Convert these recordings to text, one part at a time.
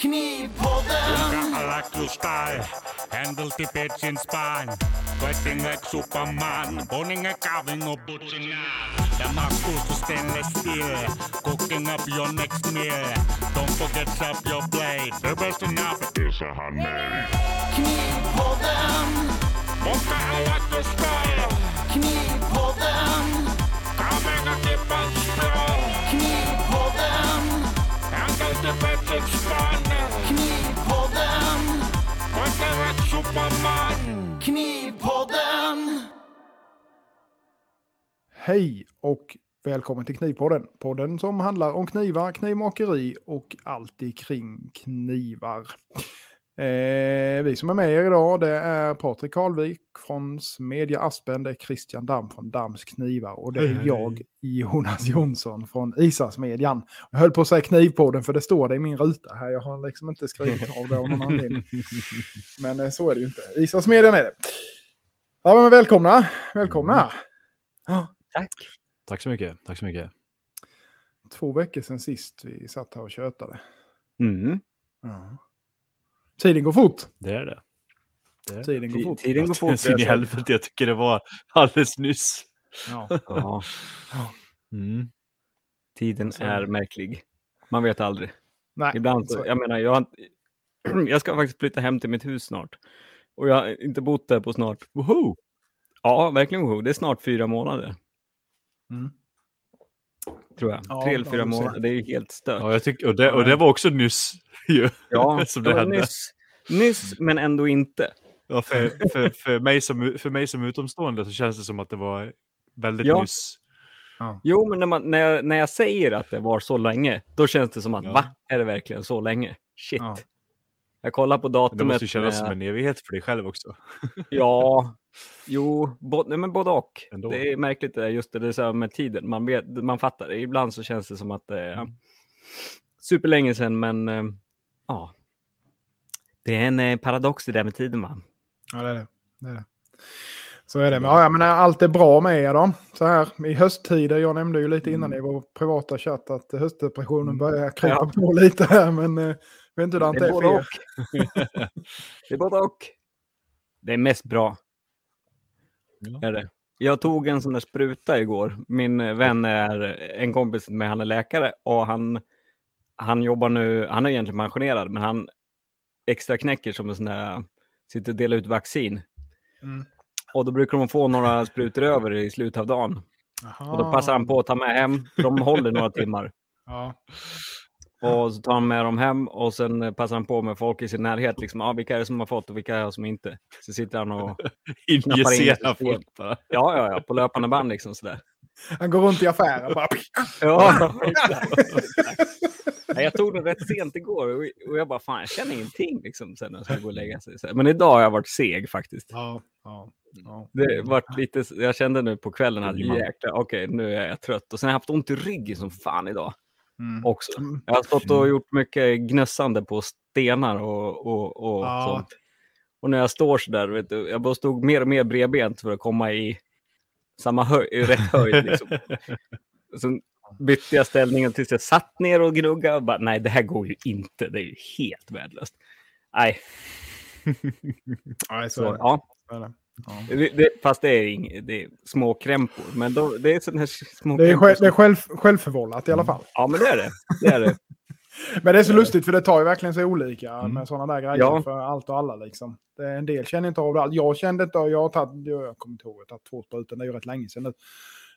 Knipodden! Galaktuskai, händelti petsin spain. like superman, Boiling a carving of och The Där man stainless steel. cooking up your next meal. Don't forget up your blade. the best enough is a handmade. Knipodden! Monka Galaktuskai! Knipodden! Hej och välkommen till Knivpodden. Podden som handlar om knivar, knivmakeri och allt kring knivar. Eh, vi som är med er idag det är Patrik Karlvik från Smedja Aspen, det är Christian Damm från Damms Knivar och det är Hej, hej. jag, Jonas Jonsson från Isasmedjan. Jag höll på att säga Knivpodden för det står det i min ruta här. Jag har liksom inte skrivit av det av någon anledning. Men eh, så är det ju inte. Isasmedjan är det. Ja, men välkomna. Välkomna. Ja. Tack så mycket. Tack så mycket. två veckor sedan sist vi satt här och tjötade. Mm, Ja. Tiden går fort. det är det. det, är det. Tiden går fort. Tiden går fort. Så in i helvete, jag tycker det var alldeles nyss. Ja. Ja, Mm. tiden Så- är märklig. Man vet aldrig. Nej, Ibland så, jag menar, jag, jag ska faktiskt flytta hem till mitt hus snart. Och jag har inte bott där på snart, woho! Ja, verkligen woho. Det är snart fyra månader. Mm. Tror jag. Ja, Tre eller ja, fyra månader. Det är ju helt stört. Ja, jag tycker, och, det, och det var också nyss. Ju, Ja, som det det var hände. nyss, nyss, men ändå inte. Ja, för, för, för, mig som, för mig som utomstående så känns det som att det var väldigt Ja. nyss. Jo, men när, man, när, jag, när jag säger att det var så länge, då känns det som att Ja. va? Är det verkligen så länge? Shit. Ja. Jag kollar på Det datumet. måste ju kännas med- som en evighet för dig själv också. Ja, jo, bo, nej, men både och. Ändå. Det är märkligt det just det, det är så med tiden. Man, vet, man fattar det. Ibland så känns det som att det är Mm. superlänge sedan, men eh, ja. Det är en eh, paradox det där med tiden, va? Ja, det är det. det, är det. Så är det. Men, ja, men allt är bra med er då. Så här i hösttider. Jag nämnde ju lite innan i vår privata chatt att höstdepressionen börjar krypa Ja. på lite här. Men eh, vet inte hur det är för och. er. det är både och. Det är mest bra. Är det. Jag tog en sån där spruta igår. Min eh, vän är en kompis med han är läkare och han, han jobbar nu, han är egentligen pensionerad, men han extra knäcker som en sån där, sitter och delar ut vaccin. Mm. Och då brukar de få några sprutor över i slutet av dagen. Och då passar han på att ta med hem. De håller några timmar. Ja. Och så tar han med dem hem och sen passar han på med folk i sin närhet. Liksom, ah, vilka är det som har fått och vilka är det som inte? Så sitter han och... Injicera system. folk bara. Ja, ja, ja, på löpande band liksom sådär. Han går runt i affären bara. Ja. Nej, jag tog den rätt sent igår och jag bara, fan, jag känner ingenting liksom sen när jag ska gå och lägga sig. Men idag har jag varit seg faktiskt. Ja, ja, ja. Det vart lite, jag kände nu på kvällen att jäklar, okej, nu är jag trött. Och sen har jag haft ont i ryggen som fan idag Mm. också. Mm. Jag har stått och gjort mycket gnössande på stenar och, och, och Ja. sånt. Och när jag står så där, vet du, jag bara stod mer och mer bredbent för att komma i samma höjd, i rätt höjd. Liksom. Sen bytte jag ställningen tills jag satt ner och gnuggade. Och bara, nej, det här går ju inte. Det är ju helt värdelöst. Nej, Nej, så så, ja. Ja. Det, det, fast det är, ing, det är små krämpor. Men då, det är sådana här små Det är, själv, det är själv, självförvållat i alla fall. Ja, men det är det. Det är det. Men det är så lustigt för det tar ju verkligen så olika Mm. med sådana där grejer Ja. för allt och alla liksom. Det är en del känner inte av det. Jag kände inte av, jag har tagit, jag kommer inte ihåg, jag har tagit två sprutor, det är ju rätt länge sedan nu.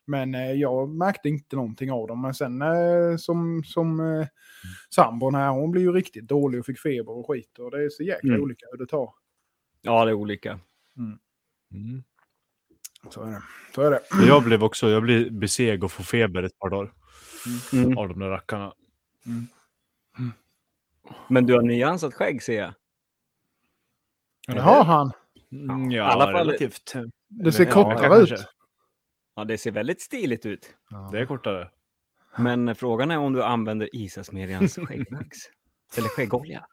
Men eh, jag märkte inte någonting av dem. Men sen eh, som, som eh, sambon här, hon blev ju riktigt dålig och fick feber och skit. Och det är så jäkla Mm. olika hur det tar. Ja, det är olika. Mm. Så är det. Så är det. Jag blev också, jag blev beseg och får feber ett par dagar Mm. av de där rackarna. Men du har nyansat skägg ser jag. Ja, det har han. Mm, ja, i alla fall- relativt. Det ser Ja, kortare ut. kanske. Ja, det ser väldigt stiligt ut. Det är kortare. Men frågan är om du använder Isasmedjans skäggvax. Eller skäggolja.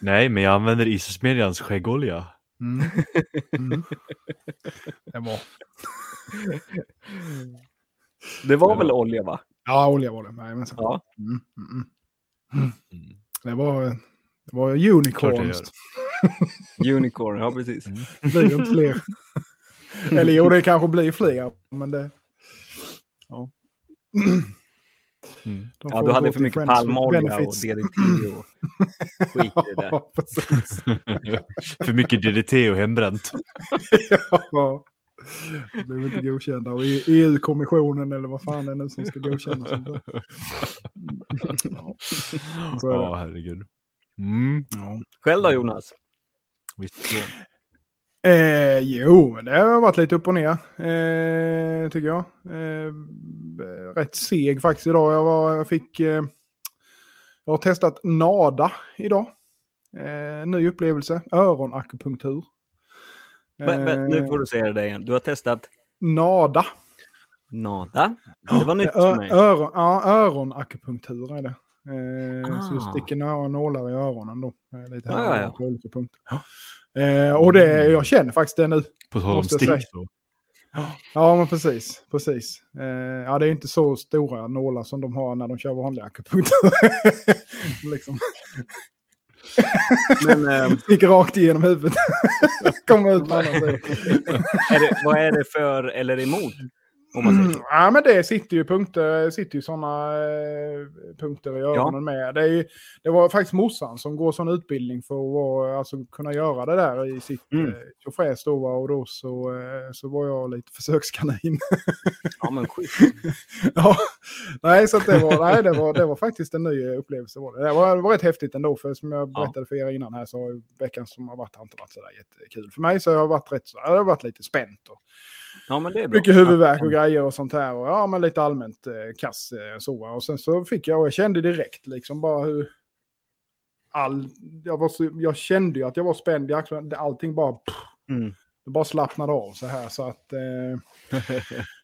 Nej, men jag använder Isosmedjans skäggolja. Mm. Mm. Det var. Det var väl olja va? Ja, olja var det. Nej, men så. Ja. Mm, mm, mm. Mm. Det var, det var unicorns. Unicorn, ja precis. Det blir inte fler. Eller jo, det kanske blir fler. Men det... Ja. Mm. De Ja, du hade för mycket palmolja och. DDT och skit i det där. För mycket DDT och hembränt. Ja. Det blev inte godkända av E- EU-kommissionen eller vad fan det är nu som ska godkänna sånt där. Ja. Så det. Ja, herregud. Mm. Ja. Själv då Jonas? Visst. Eh, jo, men det har varit lite upp och ner, eh, tycker jag. Eh, rätt seg faktiskt idag. Jag, var, jag fick... Eh, jag har testat NADA idag. Eh, ny upplevelse, öronakupunktur. Vä- vä- nu Eh, får du säga det igen. Du har testat NADA. Nada. Det var nytt för Ö- mig. öron, ja, öronakupunktur är det. Eh, Så jag Ah. sticker några nålar i öronen då. Eh, Lite här Ja, ja, ja. på olika punkter. Eh, och det, jag känner faktiskt det nu. På tal om säga. så. Ja, men precis. precis. Eh, ja, det är inte så stora nålar som de har när de kör vanlig akupunktur. liksom. Men eh, Sticker rakt igenom huvudet. Kommer ut på andra sidan. vad är det för eller emot? Om man Mm, så. ja, men det sitter ju punkter, sitter ju sådana eh, punkter i öronen med. Det, är ju, det var faktiskt morsan som går sån utbildning för att vara, alltså, kunna göra det där i sitt Mm. mm. tjofräs då. Och då så, eh, så var jag lite försökskanin. Ja, men skit. ja, nej, så det, var, nej, det, var, det var faktiskt en ny upplevelse. Var det. Det, var, var rätt häftigt ändå, för som jag berättade för er innan här så har veckan som har varit har inte varit sådär jättekul för mig. Så jag har varit rätt så, jag har varit lite spänt. Och, Ja, men det är bra. mycket huvudvärk och grejer och sånt här. Och, ja, men lite allmänt eh, kass eh, så. Och sen så fick jag, och jag kände direkt liksom bara hur... All, jag, var så, jag kände ju att jag var spänd i axlarna. Allting bara... Pff, Mm. det bara slappnade av så här. Så att... Eh,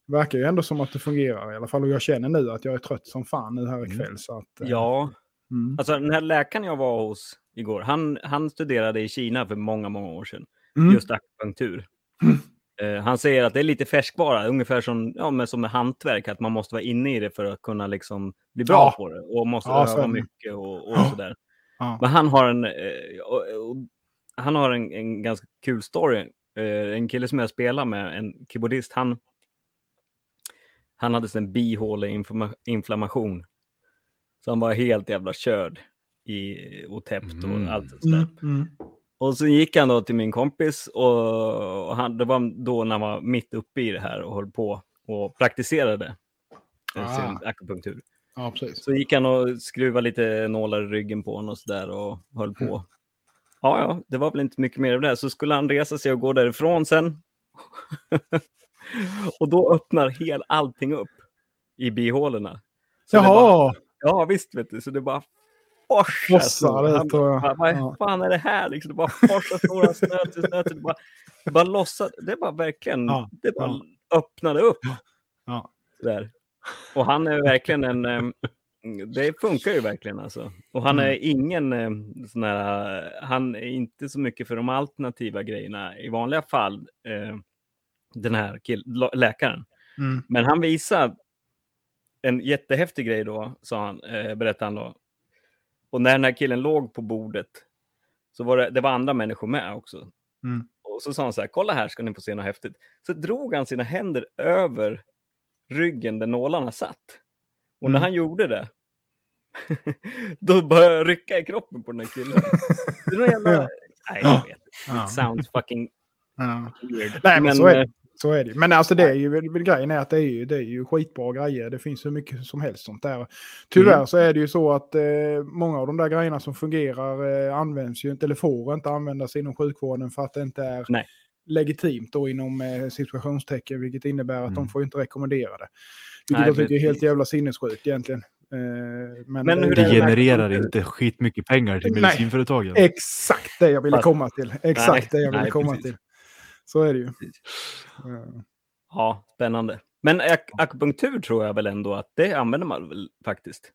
det verkar ju ändå som att det fungerar i alla fall. Och jag känner nu att jag är trött som fan nu här ikväll. Så att, eh, Ja, Mm. alltså den här läkaren jag var hos igår, han, han studerade i Kina för många, många år sedan. Mm. Just akupunktur. Eh, han säger att det är lite färskvara, ungefär som, ja, men som med hantverk, att man måste vara inne i det för att kunna liksom bli bra Ja. på det. Och måste Ja, öva mycket och, och Ja. sådär. Ja. Men han har en, eh, och, och, han har en, en ganska kul story. Eh, en kille som jag spelar med, en keyboardist, han, han hade en bihåleinflammation. Så han var helt jävla körd i, och täppt och Mm. allt sådär. Mm. Mm. Och så gick han då till min kompis och, han, det var då när han var mitt uppe i det här och höll på och praktiserade eh, Ah. sin akupunktur. Ja. Så gick han och skruvade lite nålar i ryggen på honom och sådär och höll på. Mm. Ja, ja, det var väl inte mycket mer av det. Så skulle han resa sig och gå därifrån sen. och då öppnar hel allting upp i bihålorna. Så det bara- Jaha! Ja, visst vet du. Så det bara forsar. Fossar så. det, Han tror jag. Vad Ja. fan är det här? Liksom, det bara forsar stora snöter, snöter. Det bara, det bara lossar. Det bara verkligen, Ja, det bara ja. öppnade upp. Ja. Där. Och han är verkligen en... Det funkar ju verkligen alltså. Och han är Mm. ingen sån här... Han är inte så mycket för de alternativa grejerna i vanliga fall. Den här kill, läkaren. Mm. Men han visar en jättehäftig grej då, sa han, eh, berättade han då. Och när den här killen låg på bordet så var det, det var andra människor med också. Mm. Och så sa han så här, kolla här ska ni få se något häftigt. Så drog han sina händer över ryggen där nålarna satt. Och när Mm. han gjorde det, då började jag rycka i kroppen på den här killen. Det är jävla... Nej, jag vet. It sounds fucking weird. Nej, men så är det. Eh, Så är det. Men alltså det är ju, grejen är att det är ju, det är ju skitbra grejer. Det finns hur mycket som helst sånt där. Tyvärr Mm. så är det ju så att eh, många av de där grejerna som fungerar eh, används ju inte, eller får inte användas inom sjukvården för att det inte är Nej. legitimt då inom eh, situationstecken, vilket innebär att de Mm. får ju inte rekommendera det. Vilket Nej, jag tycker är helt jävla sinnessjukt egentligen. Eh, men Men hur Det det genererar med- inte skitmycket pengar till Nej. medicinföretagen. Exakt det jag ville komma till. Exakt Nej, det jag ville nej, komma precis. till. Så är det ju. Precis. Eh, Ja, spännande. Men ak akupunktur tror jag väl ändå att det använder man väl faktiskt.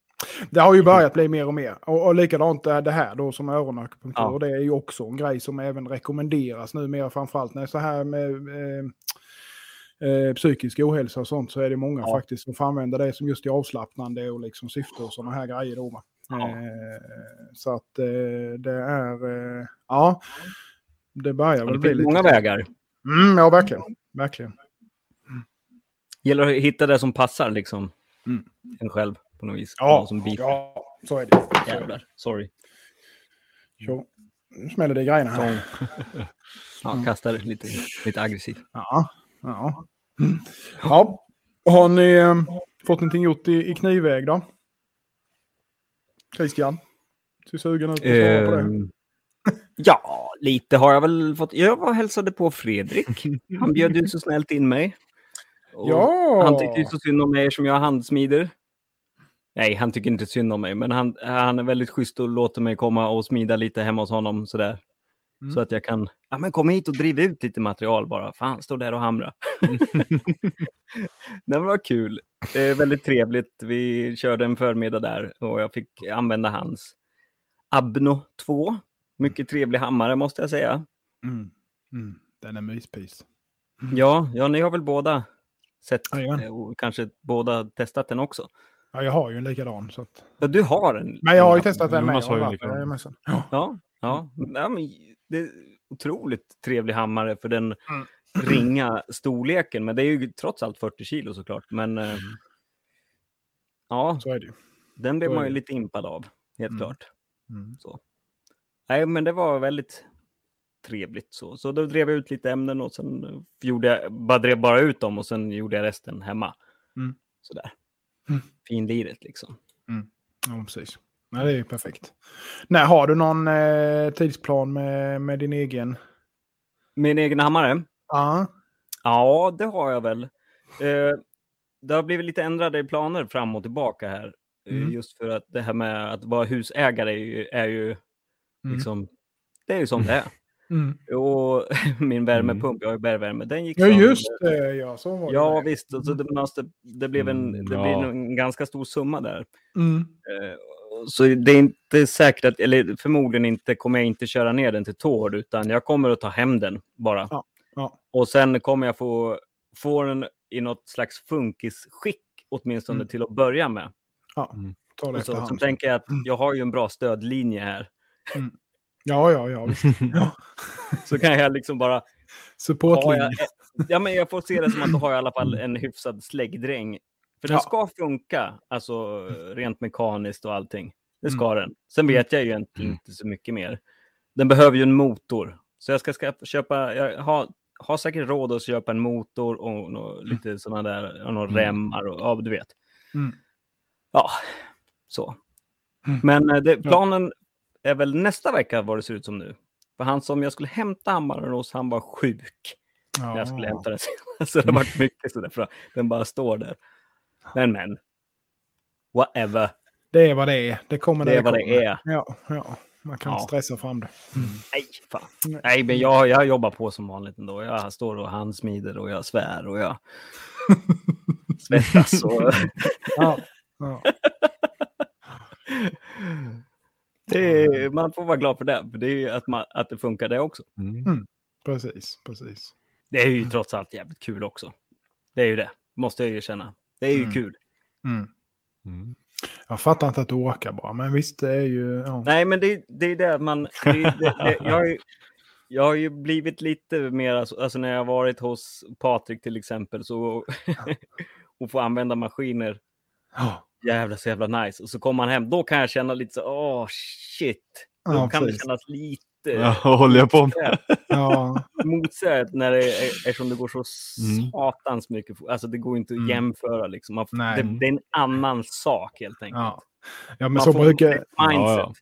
Det har ju börjat bli mer och mer. Och, och likadant är det här då som öronakupunktur. Ja. Det är ju också en grej som även rekommenderas numera. Framförallt när det är så här med eh, eh, psykisk ohälsa och sånt så är det många Ja. faktiskt som får använda det som just i avslappnande och liksom syfte och sådana här grejer. Då. Ja. Eh, så att eh, det är, eh, ja, det börjar Det väl bli finns lite... många vägar. Mm, ja, verkligen. Verkligen. Gäller att hitta det som passar liksom. Mm. En själv på något vis. Ja, som biter. ja, så är det. Jävlar, sorry. Så, nu smäller det i grejerna här. Ja, kastar lite, lite aggressivt. Ja, ja. Ja, har ni eh, fått någonting gjort i, i knivväg då? Christian? Ser sugen ut att svara på det. Ja, lite har jag väl fått. Jag var hälsade på Fredrik. Han bjöd ju så snällt in mig. Och Ja! Han tyckte ju så synd om mig som jag handsmider. Nej, han tycker inte synd om mig, men han, han är väldigt schysst och låter mig komma och smida lite hemma hos honom sådär. Mm. Så att jag kan, ja men kom hit och driv ut lite material bara. Fan, stå där och hamra. det var kul. Det är väldigt trevligt. Vi körde en förmiddag där och jag fick använda hans Abno 2. Mycket trevlig hammare måste jag säga. Mm. Mm. Den är myspys. Ja, ja ni har väl båda sett Jajamän. eh, och kanske båda testat den också. Ja, jag har ju en likadan. Så att... Ja, du har en. Men jag har ju testat den med. Har ju. Ja. Ja, ja. ja men det är otroligt trevlig hammare för den Mm. ringa storleken. Men det är ju trots allt 40 kilo såklart. Men eh, ja, Så är det den blev så man ju lite impad av. Helt Mm. klart. Mm. Nej, men det var väldigt trevligt så. Så då drev jag ut lite ämnen och sen eh, gjorde jag, bara drev bara ut dem och sen gjorde jag resten hemma. Mm. Sådär. Mm. Finliret liksom. Ja, precis. Nej, det är ju perfekt. Nej, har du någon eh, tidsplan med, med din egen? Min egen hammare? Ja. Ja, det har jag väl. Eh, det har blivit lite ändrade planer fram och tillbaka här. Eh, Mm. Just för att det här med att vara husägare är ju, är ju Mm. liksom, det är ju som det är. Mm. Och min värmepump, jag har ju bergvärme, den gick Ja, sönder. just det. Ja, så var det. Ja, med. visst. Alltså, det, måste, det blev en, Mm, det ja. blir en ganska stor summa där. Mm. Eh, Så det är inte säkert att, eller förmodligen inte kommer jag inte köra ner den till Tord, utan jag kommer att ta hem den bara. Ja, ja. Och sen kommer jag få, få den i något slags funkisskick, åtminstone Mm. till att börja med. Ja, ta det så, så tänker jag att jag har ju en bra stödlinje här. Ja, ja, ja. ja. Så kan jag liksom bara... Supportlinje. jag, ja, men jag får se det som att då har jag i alla fall en hyfsad släggdräng. För den Ja. ska funka, alltså rent mekaniskt och allting. Det ska Mm. den. Sen vet jag ju egentligen inte så mycket mer. Den behöver ju en motor. Så jag ska skaffa, köpa, jag har, har säkert råd att köpa en motor och nå, lite sådana där, och några Mm. remmar och ja, du vet. Mm. Ja, så. Mm. Men eh, det, planen är väl nästa vecka vad det ser ut som nu. För han som jag skulle hämta hammaren hos, han var sjuk när jag skulle Ja. hämta den. Så det har varit mycket sådär, för den bara står där. Men men. Whatever. Det är vad det är. Det kommer Det när är vad kommer. det är. Ja, ja. Man kan Ja. stressa fram det. Nej, fan. Nej. Nej, men jag, jag jobbar på som vanligt ändå. Jag står och handsmider och jag svär och jag svettas. Och... Ja. Ja. Det är, man får vara glad för det. För det är ju att, man, att det funkar det också. Mm. Precis, precis. Det är ju trots allt jävligt kul också. Det är ju det, måste jag ju känna. Det är ju Mm. kul. Mm. Mm. Jag fattar inte att du orkar bara, men visst det är ju... Ja. Nej, men det, det är det man... Det, det, det, jag, har ju, jag har ju blivit lite mer, alltså, alltså när jag har varit hos Patrik till exempel, så och får använda maskiner, Ja. Jävla så jävla nice. Och så kommer man hem, då kan jag känna lite så, åh shit. Då Ja, kan det precis. kännas lite Ja, vad håller jag på med? Ja. motsätt när det är, eftersom det går så Mm. satans mycket. Alltså det går inte att Mm. jämföra liksom. Man, det, det är en annan sak helt enkelt. Ja. ja, men Man så brukar. Ja,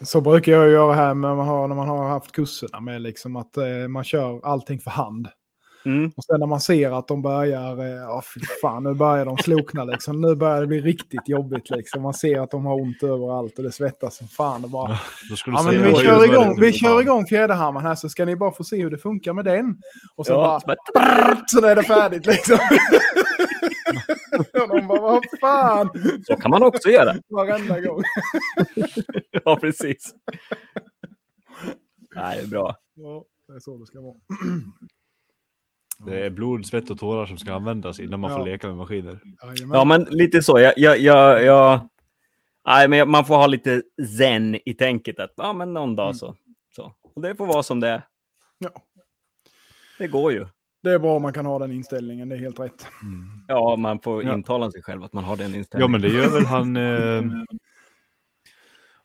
så brukar jag göra här när man har, när man har haft kurserna med liksom att eh, man kör allting för hand. Mm. Och sen när man ser att de börjar, eh, ja fy fan, nu börjar de slokna liksom. Nu börjar det bli riktigt jobbigt liksom. Man ser att de har ont överallt och det svettas som fan. Och bara, ja men vi kör igång, vi kör igång fjäderhammaren här så ska ni bara få se hur det funkar med den. Och så Ja, bara, så bara- så är det färdigt liksom. och de bara, vad fan. Så kan man också göra. Varenda gång. Ja, precis. Nej, det är bra. Ja, det är så det ska vara. Det är blod, svett och tårar som ska användas innan man Ja. får leka med maskiner. Jajamän. Ja, men lite så. Jag, jag, jag, jag, Nej, men man får ha lite zen i tänket att ja, men någon dag Mm. så. så. Och det får vara som det är. Ja. Det går ju. Det är bra om man kan ha den inställningen, det är helt rätt. Ja, man får Ja. intala sig själv att man har den Ja, inställningen. men det gör väl han... Eh,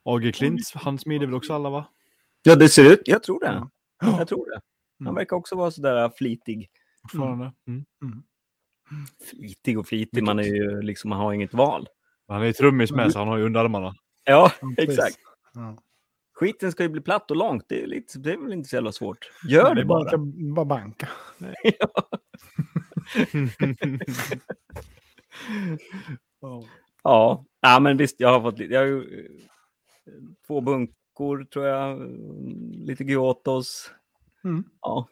AG Klints, han smider väl också alla va? Ja, det ser ut. Jag tror det. Ja. Jag tror det. Han Mm. verkar också vara sådär flitig. Fortfarande. Mm. Flitig och flitig. Man är ju liksom, man har inget val. Han är ju trummis med så han har ju underarmarna. Ja, Ja, exakt. Ja. Skiten ska ju bli platt och långt. Det är, lite, det är väl inte så jävla svårt. Gör det bara. Banka, bara banka. Ja, ja men visst, jag har fått lite. Jag har ju eh, två bunkor tror jag. eh, Lite Gyotos. Mm. Ja,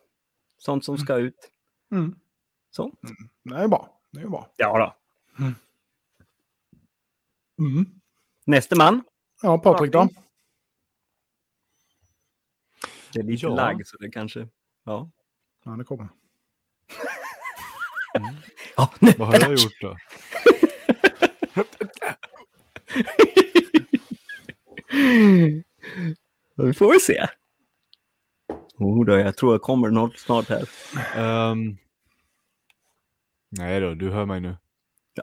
sånt som ska ut. Mm. Så. Det är bra. Det är bra. Ja då. Mm. Nästa man. Ja, Patrik då? Det är lite Ja. lagg så det kanske. Ja. Ja, det kommer. Ja, nu. Vad har jag gjort då? Vi får vi se. Oh, då, jag tror jag kommer något snart här. Ehm, nej då, du hör mig nu.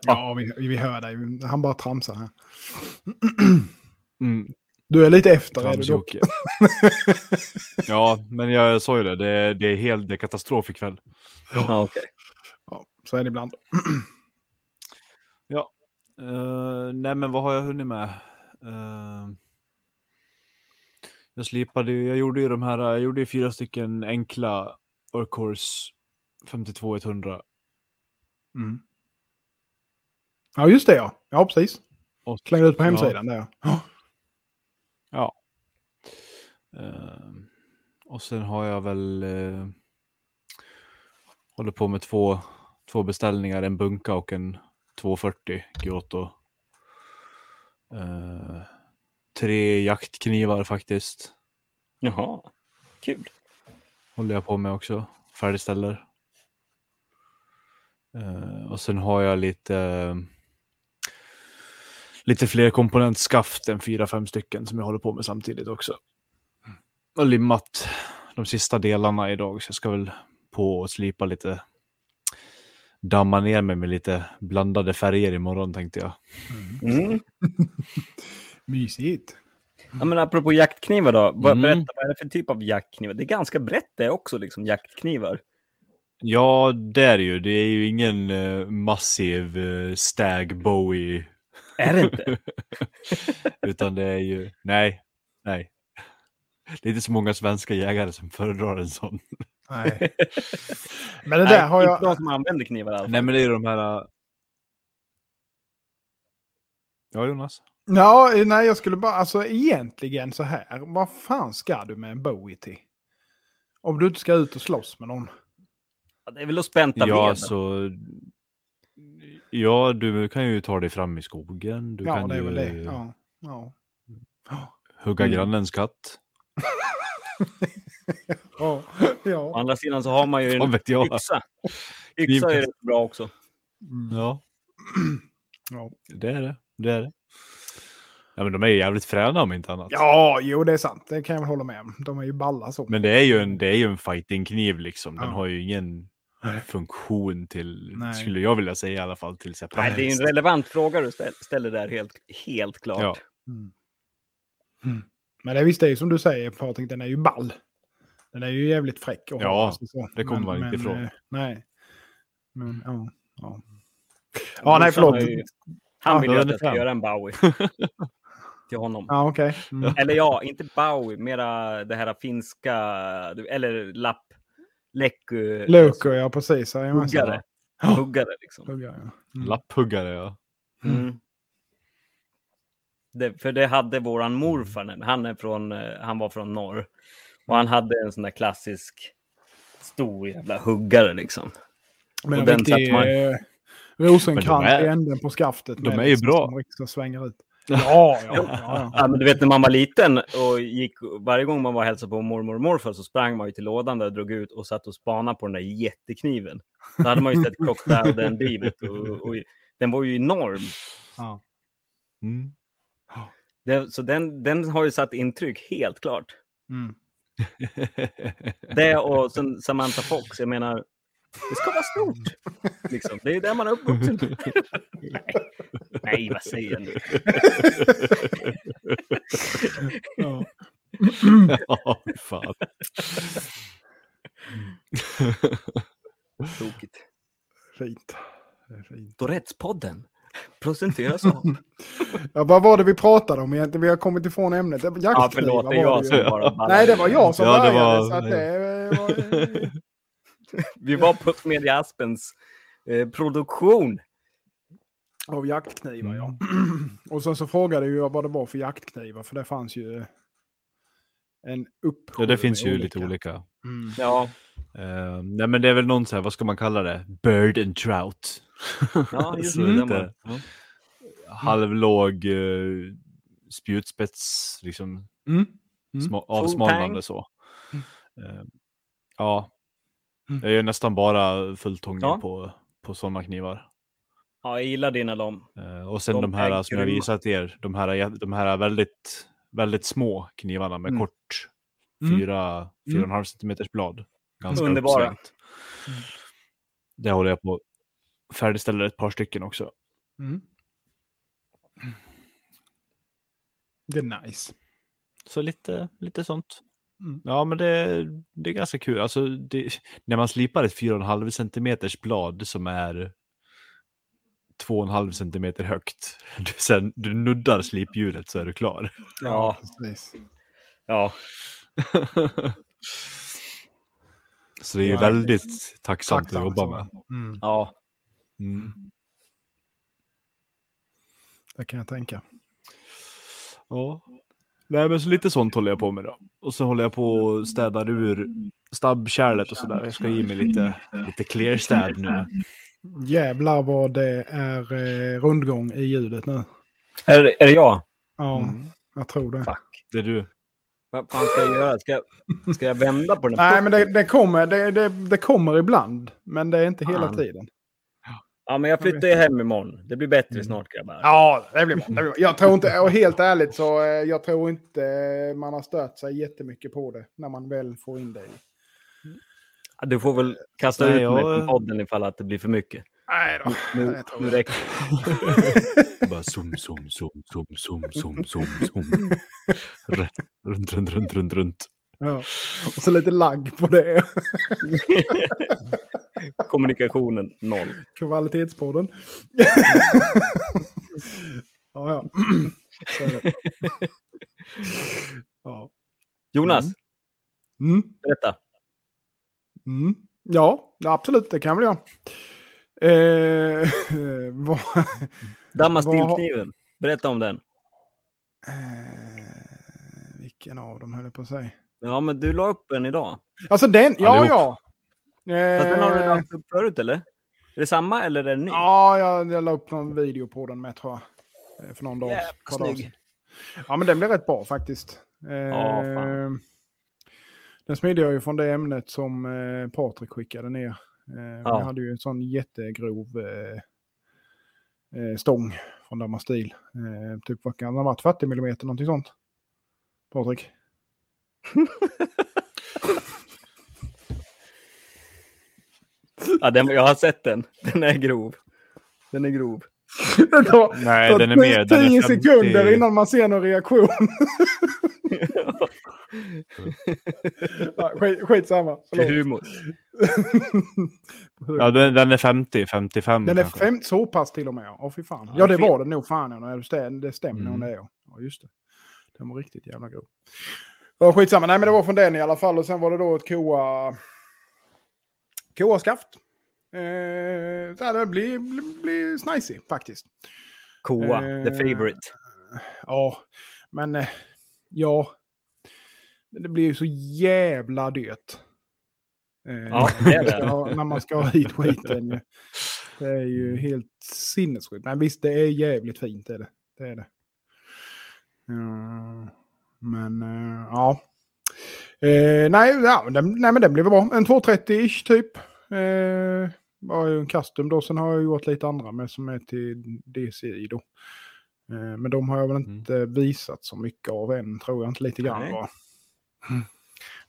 Ja, vi, vi hör dig. Han bara tramsar här. Mm, Du är lite efter, är du dock. Ja, men jag sa ju det. Det är, det är helt det är katastrof ikväll. Ja, okej. Ja, så är det ibland. Uh, nej, men vad har jag hunnit med? Uh, jag slipade ju, jag gjorde ju de här, jag gjorde ju fyra stycken enkla Workhorse 52-100. Mm. Ja, just det ja. Ja, precis. Och, Slängde ut på hemsidan där. Ja. ja. Eh, och sen har jag väl uh, håller på med två, två beställningar, en bunka och en 240 Giotto. Eh, tre jaktknivar faktiskt. Jaha, kul. håller jag på med också. Färdigställer. Eh, och sen har jag lite lite fler komponentskaft än fyra, fem stycken som jag håller på med samtidigt också. Och limmat de sista delarna idag så jag ska väl på och slipa lite damma ner mig med lite blandade färger imorgon tänkte jag. Mm. Mysigt. Ja, men apropå jaktknivar då. Mm. Berätta, vad är det för typ av jaktknivar? Det är ganska brett det också, liksom jaktknivar. Ja, det är det ju. Det är ju ingen eh, massiv uh, Stag Bowie Är det inte? Utan det är ju, nej, nej. Det är inte så många svenska jägare som föredrar en sån. Nej. Men det där har inte de jag... som använder knivar i alla fall. Nej, men det är de här... äh, Ja, Jonas? Ja, nej, jag skulle bara... Alltså egentligen så här. Vad fan ska du med en Bowie till? Om du inte ska ut och slåss med någon. Ja, Det är väl att spänta Ja, veden. alltså... Ja, du kan ju ta dig fram i skogen. Du ja, kan det är ju väl det. Ja. Ja. hugga Mm. grannens katt. Ja. Å ja. andra sidan så har man ju en vet jag? yxa. Yxa är rätt bra också. Ja, Ja. det är det. Det är det. Ja, men de är ju jävligt fräna om inte annat. ja, jo det är sant. Det kan jag väl hålla med om. De är ju balla så. Men det är ju en, det är ju en fightingkniv liksom. Den Ja. har ju ingen funktion till, Nej. skulle jag vilja säga i alla fall, till separat. Nej, det är ju en relevant fråga du ställ- ställer där, helt, helt klart. Ja. Mm. Mm. Men det är visst det är som du säger Patrik, den är ju ball. Den är ju jävligt fräck. Ja, alltså, så. det kommer man inte ifrån. eh, Nej. Men ja. Ja, ja nej förlåt. Han vill ju Ja, att jag ska göra en Bowie. Till honom. Ja okej. Mm. Eller ja, inte Bowie, mera det här finska, eller lapp, läcku, Loco, ja precis. Jajamensan. huggare. Ja. Huggare liksom. Huggare, ja. Mm. Lapphuggare, ja. Mm. Det, för det hade våran morfar, nämligen. han, är från, eh, han var från norr. Och han hade en sån där klassisk stor jävla huggare liksom. Men Och en den riktig satt man- de är- i änden på skaftet. de är ju liksom bra. Som svänger ut. Ja, ja, ja. ja. Men du vet när man var liten och gick, varje gång man var och hälsade på mormor och morfar så sprang man ju till lådan där och drog ut och satt och spanade på den där jättekniven. Då hade man ju sett Crocodile den livet och, och den var ju enorm. ja. Mm. Det, så den, den har ju satt intryck, helt klart. Mm. Det och sen Samantha Fox, jag menar, det ska vara stort. Liksom. Det är där man är uppvuxen. Nej. Nej, vad säger nu? Ja. ja, fan. Tokigt. Fint. Det fint. Tourettes-podden presenteras av... Ja, vad var det vi pratade om egentligen? Vi har kommit ifrån ämnet. Jaktknivar Ja, förlåt, det är jag det som bara Nej, det var jag som Ja, det började. var- Så att det var... Vi var på Smedja Aspens eh, produktion. Av jaktknivar, ja. Mm. Och sen så frågade jag vad det var för jaktknivar, för det fanns ju en uppsjö Ja, det finns ju lite olika. Mm. Ja, Uh, nej, men det är väl någon så här, vad ska man kalla det? Bird and trout. ja just det. Ja. halvlåg uh, spjutspets, liksom Mm. Mm. avsmalnande så. Eh, ja, Mm. jag är nästan bara fulltångig Ja. på, på sådana knivar. ja, jag gillar dina dem. Eh, och sen De de, här är som jag visat er, de här, de här väldigt, väldigt små knivarna med Mm. kort Mm. 4 4,5 centimeters blad. Ganska Underbara. uppsvängt. Det håller jag på att färdigställa ett par stycken också. Mm. Det är nice. Så lite, lite sånt. Mm. Ja, men det, det är ganska kul. Alltså, det, när man slipar ett 4,5 centimeters blad som är 2,5 centimeter högt. Du, sen, du nuddar sliphjulet så är du klar. Ja, precis. ja. Så det är ju Ja, väldigt tacksamt Tacksamt att jobba med. Mm. ja. Mm. Det kan jag tänka. Ja. Nej, men så lite sånt håller jag på med då. Och så håller jag på och städar ur stabbkärlet och sådär. Jag ska ge mig lite, lite clear städ nu. Jävlar vad det är eh, rundgång i ljudet nu. Är, det- är det jag? Ja, Mm. jag tror det. Fuck. Det är du. Vad fan ska jag göra? Ska, jag- ska jag vända på den? Nej, men det, det, kommer, det, det, det kommer ibland. Men det är inte hela Fan. tiden. Ja, men jag flyttar ju hem imorgon. Det blir bättre Mm. snart grabbar. Ja, det blir bra. Det blir bra. Jag tror inte, och helt ärligt så eh, jag tror inte eh, man har stört sig jättemycket på det när man väl får in det. Du får väl kasta Nej, ut mig jag- från podden ifall att det blir för mycket. Nej då. Nu, nu räcker det. Bara zoom, zoom, zoom, zoom, zoom, zoom, zoom, zoom. Runt, runt, runt, runt, runt. Ja. Och så lite lagg på det. Kommunikationen noll. Kvalitetspodden. ja, ja. Ja. Jonas, Mm. berätta. Mm. Ja, absolut, det kan väl jag. Eh, vad, Damma stilkniven. Berätta om den. eh, vilken av dem höll jag på att säga? Ja, men du la upp en idag. Alltså den, ja Allihop. ja. Fast den har du Eh, lagt upp förut, eller? Är det samma eller är det ny? Ja, jag, jag la upp någon video på den med tror jag. Eh, För någon dag. Jävla snygg. Ja, men den blev rätt bra faktiskt. Eh, Ja, fan. den smidde jag ju från det ämnet som eh, Patrik skickade ner. Eh, Ja. Vi hade ju en sån jättegrov eh, eh, stång från Damastil. Eh, typ vad kan det ha varit? 40 mm någonting sånt. Patrik? Ja, den, jag har sett den. Den är grov. Den är grov. Det tar, Nej, tar den är mer. Den är 10 50 sekunder innan man ser någon reaktion. ja, skit, skitsamma. Det är Förlåt. humor. Ja, den, den är 50, 55 Den är fem, så pass till och med. Åh fy fan. Ja, Ja, det var det nog fan. ja, Det stämmer, det stämmer nog Mm. det. Ja, Ja, just det. Den var riktigt jävla grov. Ja, skitsamma. Nej, men det var från den i alla fall. Och sen var det då ett koa... Koaskaft. Eh, det blir, blir, blir snajsig faktiskt. The Eh, favorite. Ja, men eh, ja. Det blir ju så jävla dyrt. Eh, Ja, det är det. ja, när man ska ha hit skiten. Det är ju helt sinnessjukt. Men visst, det är jävligt fint. Är det. det, är det. Mm, men eh, ja. Eh, nej, ja, den, nej, men den blev bra. En 230-ish typ. Eh, var ju en custom då. Sen har jag gjort lite andra med som är till DCI då. Eh, Men de har jag väl Mm. inte visat så mycket av än, tror jag inte. Lite grann bara.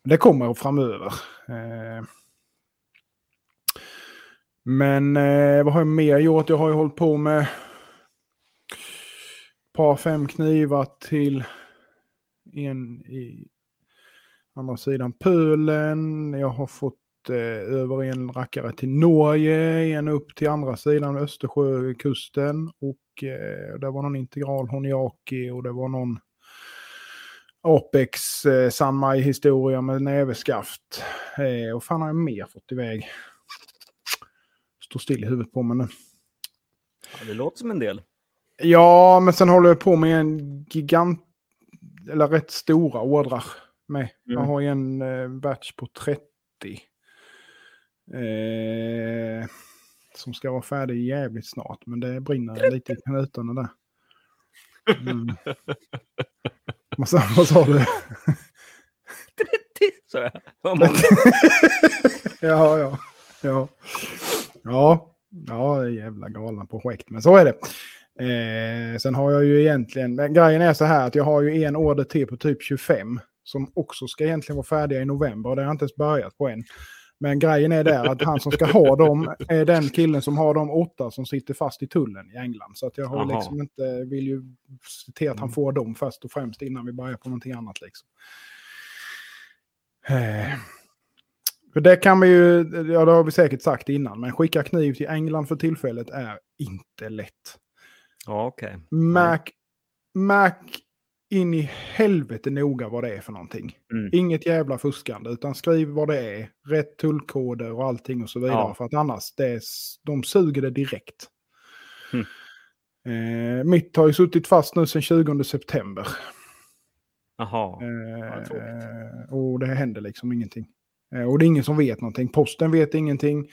Men Det kommer framöver. Eh, Men eh, vad har jag mer gjort? Jag har ju hållit på med par fem knivar till en i andra sidan pölen. Jag har fått eh, över en rackare till Norge, en upp till andra sidan Östersjökusten och eh, det var någon integral Honiaki och det var någon Apex eh, Sanmai historia med näveskaft. Eh, och fan har jag mer fått iväg? Står still i huvudet på mig nu. Ja, det låter som en del. Ja, men sen håller jag på med en gigant, eller rätt stora ordrar med. Jag Mm. har ju en eh, batch på 30. Eh, som ska vara färdig jävligt snart, men det brinner lite i knutarna där. Mm. vad, sa, vad sa du? Så jag. Vad många- ja, ja, ja. Ja, ja, jävla galna projekt, men så är det. Eh, sen har jag ju egentligen, men grejen är så här att jag har ju en order till på typ 25 som också ska egentligen vara färdiga i november och det har jag inte ens börjat på än. Men grejen är där att han som ska ha dem är den killen som har de åtta som sitter fast i tullen i England. Så att jag har liksom inte, vill ju se till att han får dem först och främst innan vi börjar på någonting annat liksom. Eh, för det kan man ju, ja det har vi säkert sagt innan, men skicka kniv till England för tillfället är inte lätt. Ja, okej. Märk, märk in i helvete noga vad det är för någonting. Mm. Inget jävla fuskande, utan skriv vad det är. Rätt tullkoder och allting och så vidare. Ja. För att annars, det är, de suger det direkt. Mm. Eh, mitt har ju suttit fast nu sedan 20 september. Jaha. Eh, tråkigt. och det händer liksom ingenting. Eh, och det är ingen som vet någonting. Posten vet ingenting.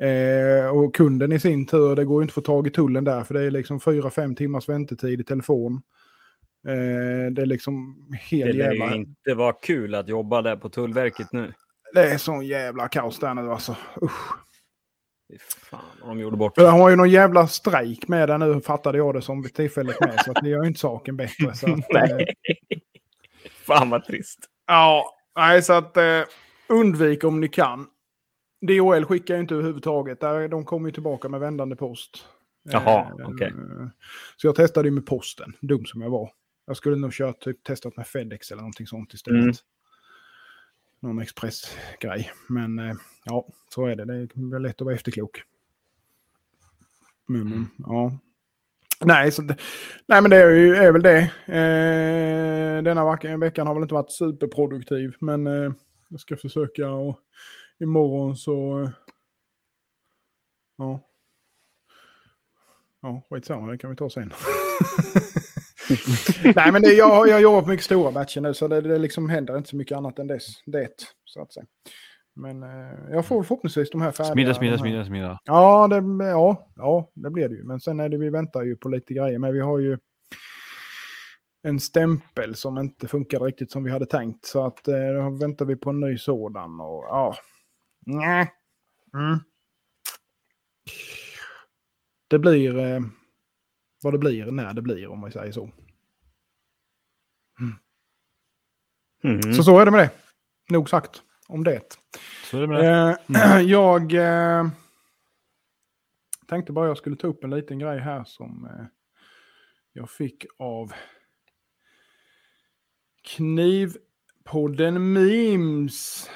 Eh, och kunden i sin tur, det går ju inte att få tag i tullen där, för det är liksom 4-5 timmars väntetid i telefon. Eh, det är liksom helt Det lär jävla... ju inte vara kul att jobba där på Tullverket nu. Det är sån jävla kaos där nu alltså. Usch. Fan, vad de gjorde bort De har ju någon jävla strejk med där nu, fattade jag det som vid tillfället med. Så att det gör ju inte saken bättre. Så att, eh, Nej. Fan vad trist. Ja, nej så att eh, undvik om ni kan. DHL skickar ju inte överhuvudtaget. Där, de kommer ju tillbaka med vändande post. Jaha, Eh, okej. Så jag testade ju med posten, dum som jag var. Jag skulle nog kört, typ, testat med Fedex eller någonting sånt istället. Mm. Någon expressgrej. Men eh, ja, så är det. Det är väl lätt att vara efterklok. Men, men, ja. Nej, så, nej, men det är, ju, är väl det. Eh, denna veckan har väl inte varit superproduktiv, men eh, jag ska försöka och imorgon så... Eh, ja. Ja, skitsamma, det kan vi ta sen. nej, men det, jag, jag jobbar på mycket stora batcher nu, så det, det liksom händer inte så mycket annat än dess, det, så att säga. Men eh, jag får förhoppningsvis de här färdiga. Smida, smida, här- smida, smida. Ja det, ja, ja, det blir det ju. Men sen är det, vi väntar ju på lite grejer. Men vi har ju en stämpel som inte funkar riktigt som vi hade tänkt. Så att eh, då väntar vi på en ny sådan. Och ja, nej. Mm. Det blir eh, vad det blir när det blir om man säger så. Mm. Så så är det med det. Nog sagt om det. Så är det med det. Eh, jag eh, tänkte bara jag skulle ta upp en liten grej här som eh, jag fick av Knivpodden Memes.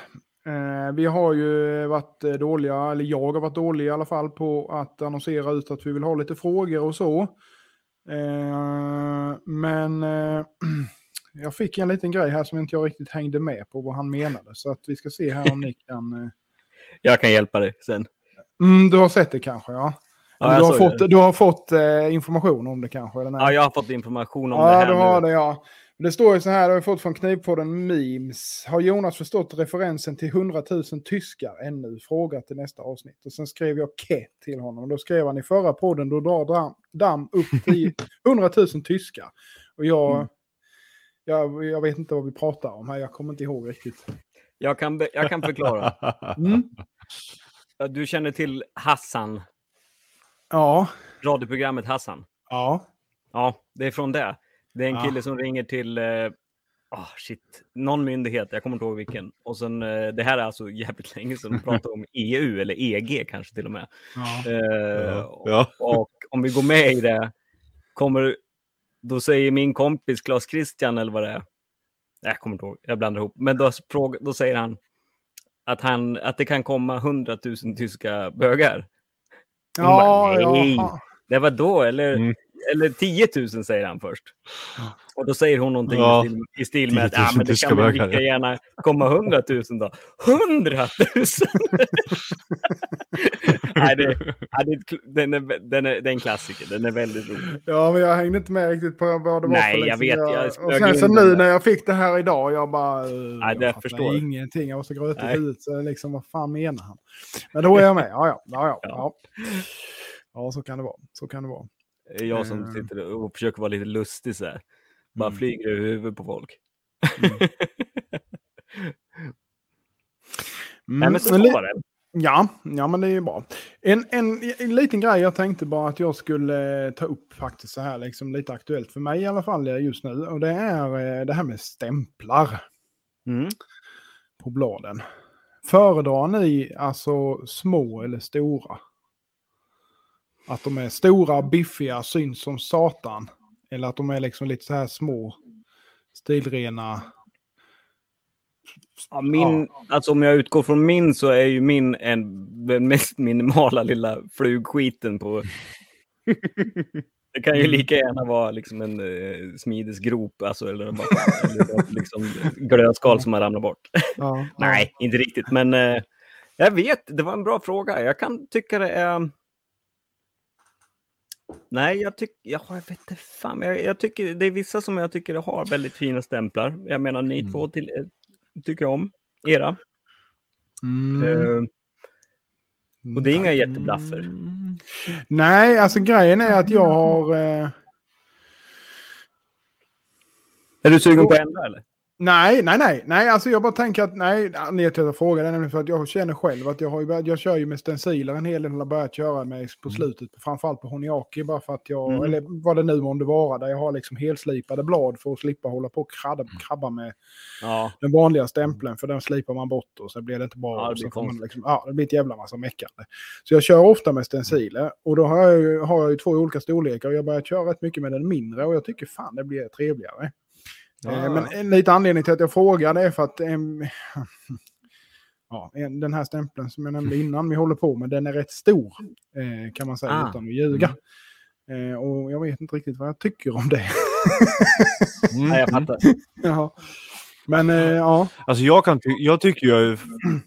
Eh, vi har ju varit eh, dåliga, eller jag har varit dålig i alla fall på att annonsera ut att vi vill ha lite frågor och så. Eh, men eh, jag fick en liten grej här som inte jag riktigt hängde med på vad han menade. Så att vi ska se här om ni kan... Eh, Jag kan hjälpa dig sen. Mm, du har sett det kanske, ja. Ja, du, har fått, det. du har fått information om det kanske? Eller nej? Ja, jag har fått information om ja, det här du har nu. det, ja. Det står ju så här, det har jag fått från Knivpodden Memes. Har Jonas förstått referensen till 100 000 tyskar ännu? Fråga till nästa avsnitt. Och sen skrev jag Ke till honom. Då skrev han i förra podden, då drar Dam, Dam upp till 100 000 tyskar. Och jag, Mm. jag, jag vet inte vad vi pratar om här, jag kommer inte ihåg riktigt. Jag kan, jag kan förklara. Mm. Du känner till Hassan, Ja, radioprogrammet Hassan. ja. Ja, det är från det. Det är en kille som ringer till ah, shit, någon myndighet, jag kommer inte ihåg vilken. Och sen, eh, det här är alltså jävligt länge sedan de pratade om EU eller EG kanske till och med. Ja. Eh, Ja. Och om vi går med i det, kommer, då säger min kompis Claes Christian eller vad det är, jag kommer inte ihåg, jag blandar ihop, men då, då säger han att, han att det kan komma hundratusen tyska bögar. Ja, bara, nej. ja. Det var då, eller, Mm. Eller 10 000 säger han först. Och då säger hon någonting Ja, i stil, i stil med att 10 000 ah, men det kan väl lika ja." gärna komma 100 000 då. 100 000! Nej, det, det, är den är, den är, det en klassiker, den är väldigt rolig. Ja, men jag hängde inte med riktigt på vad det var Nej, för jag liksom. vet, jag och smög sen så den nu där. när jag fick det här idag, jag bara... Nej, det jag förstår jag. ingenting. Jag var så grötig huvudet. Så liksom, vad fan menar han? Men då är jag med. Ja. Ja, ja. Ja. ja. ja så kan det vara. Så kan det vara. Är Jag som Mm. sitter och försöker vara lite lustig så här. Bara Mm. flyger över huvudet på folk. Mm, Nej, men så men var det. Ja, ja, men det är ju bra. En, en, en liten grej jag tänkte bara att jag skulle eh, ta upp faktiskt så här, liksom lite aktuellt för mig i alla fall just nu. Och det är eh, det här med stämplar Mm. på bladen. Föredrar ni alltså små eller stora? Att de är stora, biffiga, syns som satan. Eller att de är liksom lite så här små, stilrena. Ja, min, Alltså om jag utgår från min så är ju min en, den mest minimala lilla flugskiten på... Det kan ju lika gärna vara liksom en eh, smidesgrop, alltså, eller, bara, eller liksom glödskal som har ramlat bort. Ja, Nej, inte riktigt, men eh, jag vet, det var en bra fråga. Jag kan tycka det är... Nej, jag tycker, ja, jag vet inte fan, jag, jag tycker det är vissa som jag tycker har väldigt fina stämplar. Jag menar, ni Mm. två till, eh, tycker jag om era. Mm. Eh, och det är inga jätteblaffer. Nej, alltså grejen är att jag har... Eh, Är du sugen på att ändra eller? Nej, nej, nej, nej, alltså jag bara tänker att nej, anledningen till att jag frågar är nämligen för att jag känner själv att jag har ju börjat, jag kör ju med stenciler en hel del, har börjat köra med på slutet, framförallt på Honiaki, bara för att jag, Mm. eller vad det nu månde vara, där jag har liksom helslipade blad för att slippa hålla på och krabba, krabba med Ja. den vanliga stämpeln, för den slipar man bort och så blir det inte bra. Ja, det och blir så man liksom, ja, det blir ett jävla massa meckande. Så jag kör ofta med stenciler och då har jag, ju, har jag ju två olika storlekar och jag har börjat köra rätt mycket med den mindre och jag tycker fan det blir trevligare. Eh, Men en lite anledning till att jag frågar det är för att ja, en- den här stämpeln som jag nämnde innan vi håller på med, den är rätt stor eh, kan man säga Ah. utan att ljuga. Eh, och jag vet inte riktigt vad jag tycker om det. Nej, jag fattar. Jaha. Men eh, ja, Alltså jag, kan ty- jag tycker ju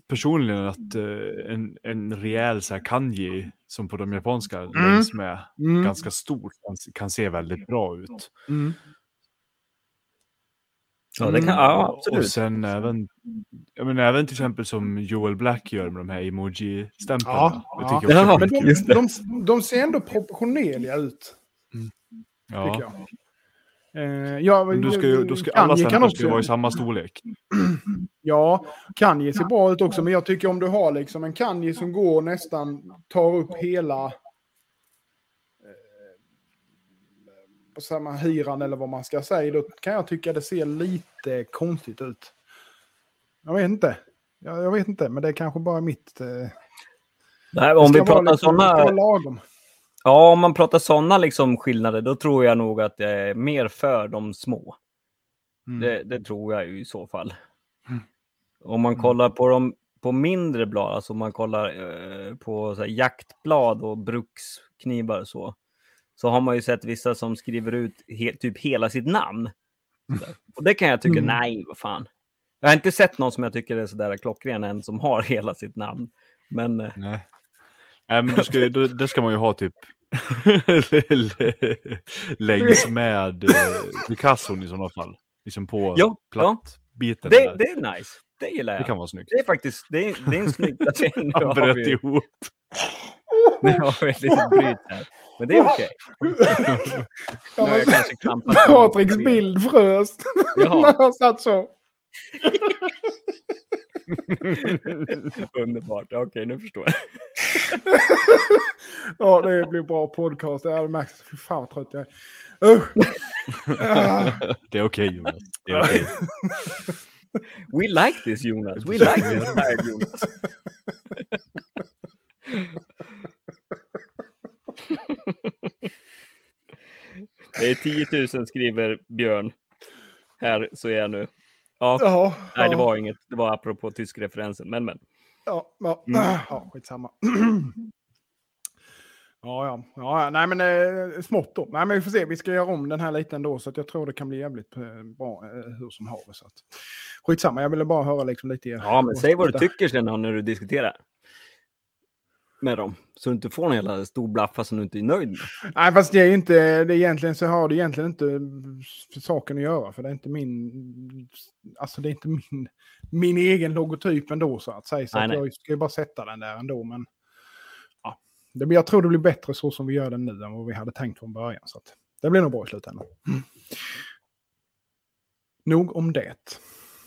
personligen att eh, en, en rejäl så här kanji som på de japanska längs med mm, ganska stor kan, kan se väldigt bra ut. mm, Ja, det kan, ja Och absolut. sen även, jag menar, även till exempel som Joel Black gör med de här emoji-stämplarna. Ja, ja. Ja, men de, de, de ser ändå proportionerliga ut, tycker ja. Eh, ja, Men då ska, ju- då ska alla stämplar ska vara i samma storlek. Ja, Kanye ser bra ut också, men jag tycker om du har liksom en Kanye som går nästan, tar upp hela på samma hyran eller vad man ska säga, då kan jag tycka det ser lite konstigt ut. Jag vet inte. Jag, jag vet inte, men det är kanske bara mitt... Eh, Nej, det om vi pratar liksom- det sådana ja, om man pratar såna liksom skillnader, då tror jag nog att jag är mer för de små. Mm. Det, det tror jag ju i så fall. Om man kollar på de på mindre blad, alltså om man kollar eh, på jaktblad och bruksknivar och så, så har man ju sett vissa som skriver ut he, typ hela sitt namn. Sådär. Och det kan jag tycka, Mm. nej, vad fan. Jag har inte sett någon som jag tycker är sådär klockren än som har hela sitt namn. Men eh, Nej. Nej, men ska, då, det ska man ju ha typ längs med eh, Picasson i sådana fall. Liksom på Ja, ja. plattbiten. det, det är nice. Det gillar jag. det kan vara snyggt. Det är faktiskt det är, det är en snygg placering. Han bröt ihop. Nu har vi ett litet bryt här. Men det är okej. Nu har jag kanske klampat. Patriks bild frös när han satt så. Underbart. Okej, nu förstår jag. Ja, det blir bra podcast. Jag hade märkt, fy fan vad trött jag är. Ah. Det är okej Jonas. Det är okej. We like this Jonas. We like this Jonas. Det är 10 000 skriver Björn. Här så är jag nu. Ja, Ja, nej det ja. var inget. Det var apropå tyskreferensen. Men men. Ja, ja, Mm. ja skitsamma. Ja, ja, ja, nej men eh, smått då. Nej, men vi får se, vi ska göra om den här lite ändå så att jag tror det kan bli jävligt eh, bra eh, hur som haver. Så att, skitsamma, jag ville bara höra liksom lite. Ja, men säg vad du tycker sen när du diskuterar. Med dem. Så du inte får en hela stor blaffa som du inte är nöjd med. Nej, fast det är inte, det är egentligen så har det egentligen inte för saken att göra. För det är inte min, alltså det är inte min, min egen logotyp ändå så att säga. Så Nej, att nej. jag ska ju bara sätta den där ändå. Men ja, det, jag tror det blir bättre så som vi gör den nu än vad vi hade tänkt från början. Så att det blir nog bra i slutändan. Nog om det.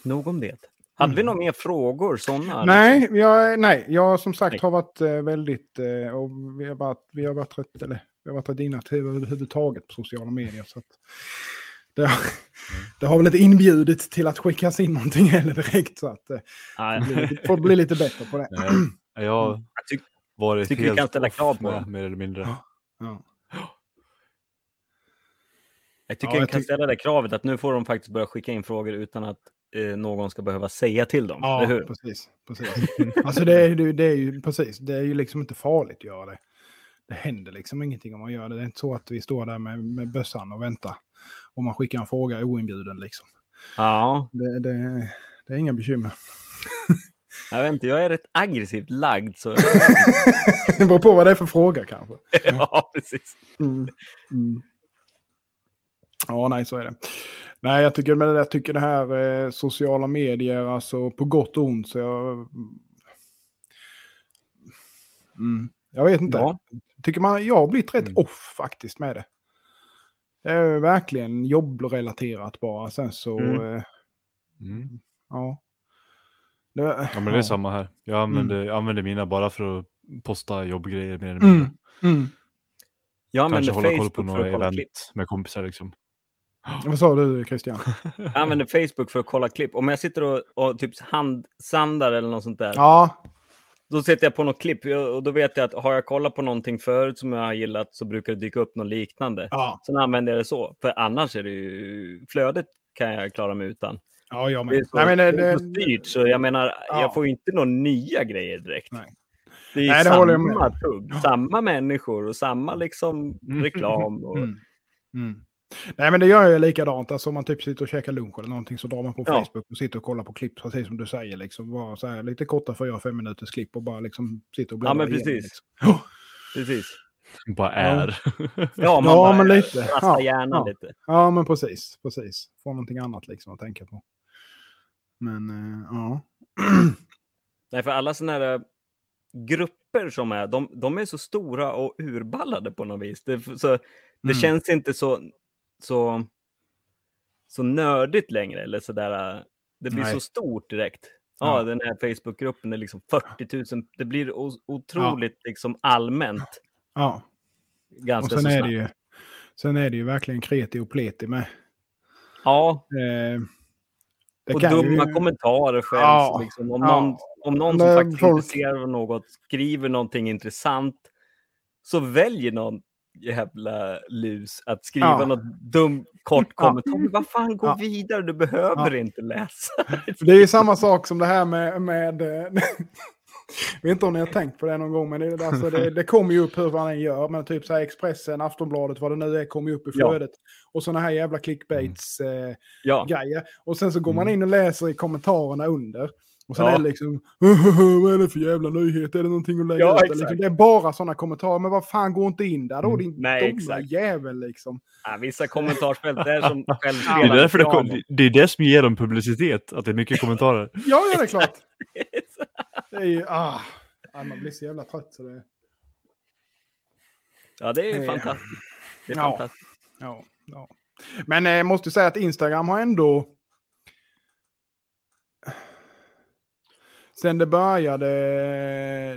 Nog om det. Hade vi Mm. några mer frågor? Sådana? Nej, jag, nej, jag som sagt Nej. har varit eh, väldigt, eh, och vi har varit, vi har varit rätt, eller vi har varit rätt inaktiva överhuvudtaget på sociala medier. Så att det, har- det har väl inte inbjudit till att skickas in någonting heller direkt. Så att eh, Nej, det får bli lite bättre på det. Nej, jag har jag tyck- varit tycker vi helt kan ställa krav på med, mer eller mindre. Ja. jag tycker Ja, vi jag kan ställa det kravet att nu får de faktiskt börja skicka in frågor utan att eh, någon ska behöva säga till dem. Ja, eller hur? precis. precis. Alltså det är, ju- det är ju precis, det är ju liksom inte farligt att göra det. Det händer liksom ingenting om man gör det. Det är inte så att vi står där med, med bössan och väntar. Och man skickar en fråga oinbjuden liksom. Ja, Det, det, det är inga bekymmer. jag vet inte. Jag är rätt aggressivt lagd. Så... Det beror på vad det är för fråga kanske. ja, precis. Mm. Mm. Ja, nej, så är det. Nej, jag tycker, men jag tycker det här eh, sociala medier, alltså på gott och ont, så jag... Mm. Jag vet inte. Ja. Tycker man, jag har blivit rätt Mm. off faktiskt med det. Det är verkligen jobbrelaterat bara. Sen så, Mm. eh, Mm. ja. Det, Ja, men det är samma här. Jag använder, jag använder mina bara för att posta jobbgrejer mer eller Mm. mindre. Mm. Jag använder Kanske hålla koll Facebook på för några event klipp. med kompisar liksom. Vad sa du Christian? Jag använder Facebook för att kolla klipp. Om jag sitter och, och typ handsandar eller något sånt där. Ja, Då sätter jag på något klipp och då vet jag att har jag kollat på någonting förut som jag har gillat så brukar det dyka upp något liknande. ja, Sen använder jag det så. För annars är det ju flödet kan jag klara mig utan. ja, jag Det är med. så, Nej, men det, det är det, styrt så jag menar, Ja. jag får ju inte några nya grejer direkt. Nej. Det är Nej, det med samma tugg, samma människor och samma liksom reklam. Och, Mm. Mm. Nej men det gör jag likadant. Alltså om man typ sitter och käkar lunch eller någonting så drar man på Ja. Facebook och sitter och kollar på klipp precis som du säger. Liksom. Bara så här, lite korta 4-5 minuters klipp och bara liksom sitter och Ja, bläddrar men igenom, precis. Liksom. Ja, Precis. Bara är. Ja, man Ja, bara men lite. Ja, hjärnan ja. lite. ja men precis. precis. Få någonting annat liksom att tänka på. Men eh, ja. Nej, för alla sådana här äh, grupper som är, de, de är så stora och urballade på något vis. Det, så, det Mm. känns inte så, så, så nördigt längre. Eller så där, äh, det blir Nej. så stort direkt. Ja, Ja. den här Facebookgruppen är liksom 40 000. Det blir otroligt liksom allmänt. ja. Och Ganska sen så är, snabbt. det ju, sen är det ju verkligen kreti och pleti med. Ja, Eh, och dumma ju- kommentarer själv. Ja, Liksom. Om, ja. någon, om någon som Men faktiskt är folk- intresserad av något skriver någonting intressant så väljer någon jävla lus att skriva Ja. något dum kort Ja. kommentar. Men vad fan, gå Ja. vidare, du behöver Ja. inte läsa. Det är ju samma sak som det här med... med eh, jag vet inte om ni har tänkt på det någon gång, men det, alltså det, det kommer ju upp hur man än gör. Men typ så här Expressen, Aftonbladet, vad det nu är, kommer ju upp i Ja. flödet. Och sådana här jävla clickbaits eh, Ja. Och sen så går man Mm. in och läser i kommentarerna under. Och sen Ja. är det liksom, vad är det för jävla nyhet? Är det någonting att lägga Ja, ut? Liksom, det är bara sådana kommentarer. Men vad fan, gå inte in där då, Mm. din Nej, dumma exakt. jävel liksom. ja, vissa kommentarsfält är som Det självspelande är, därför det, kom- det är det som ger dem publicitet, att det är mycket kommentarer. Ja, ja, det är klart. Det är ju, ah, man blir så jävla trött så det... Ja, det är Eh, fantastiskt. Det är ja. fantastiskt. Ja, ja. Men jag måste säga att Instagram har ändå... Sen det började,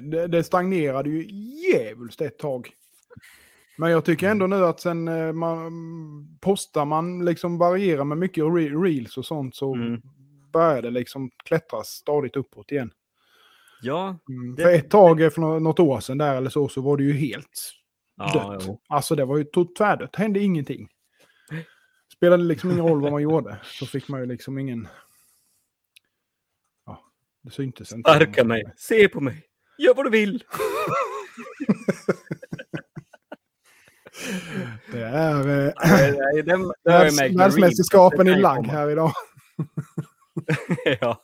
det, det stagnerade ju djävulskt ett tag. Men jag tycker ändå nu att sen eh, man postar man liksom varierar med mycket re- reels och sånt så Mm. börjar det liksom klättra stadigt uppåt igen. Ja, Mm. Det- För ett tag, eh, för nå- något år sedan där eller så, så var det ju helt ja dött. jo. Alltså det var ju tvärdött, hände ingenting. Spelade liksom ingen roll vad man gjorde. Så fick man ju liksom ingen... Det syntes inte. Sparka mig, se på mig, gör vad du vill. Det är eh, världsmästerskapen i lagg här idag. ja.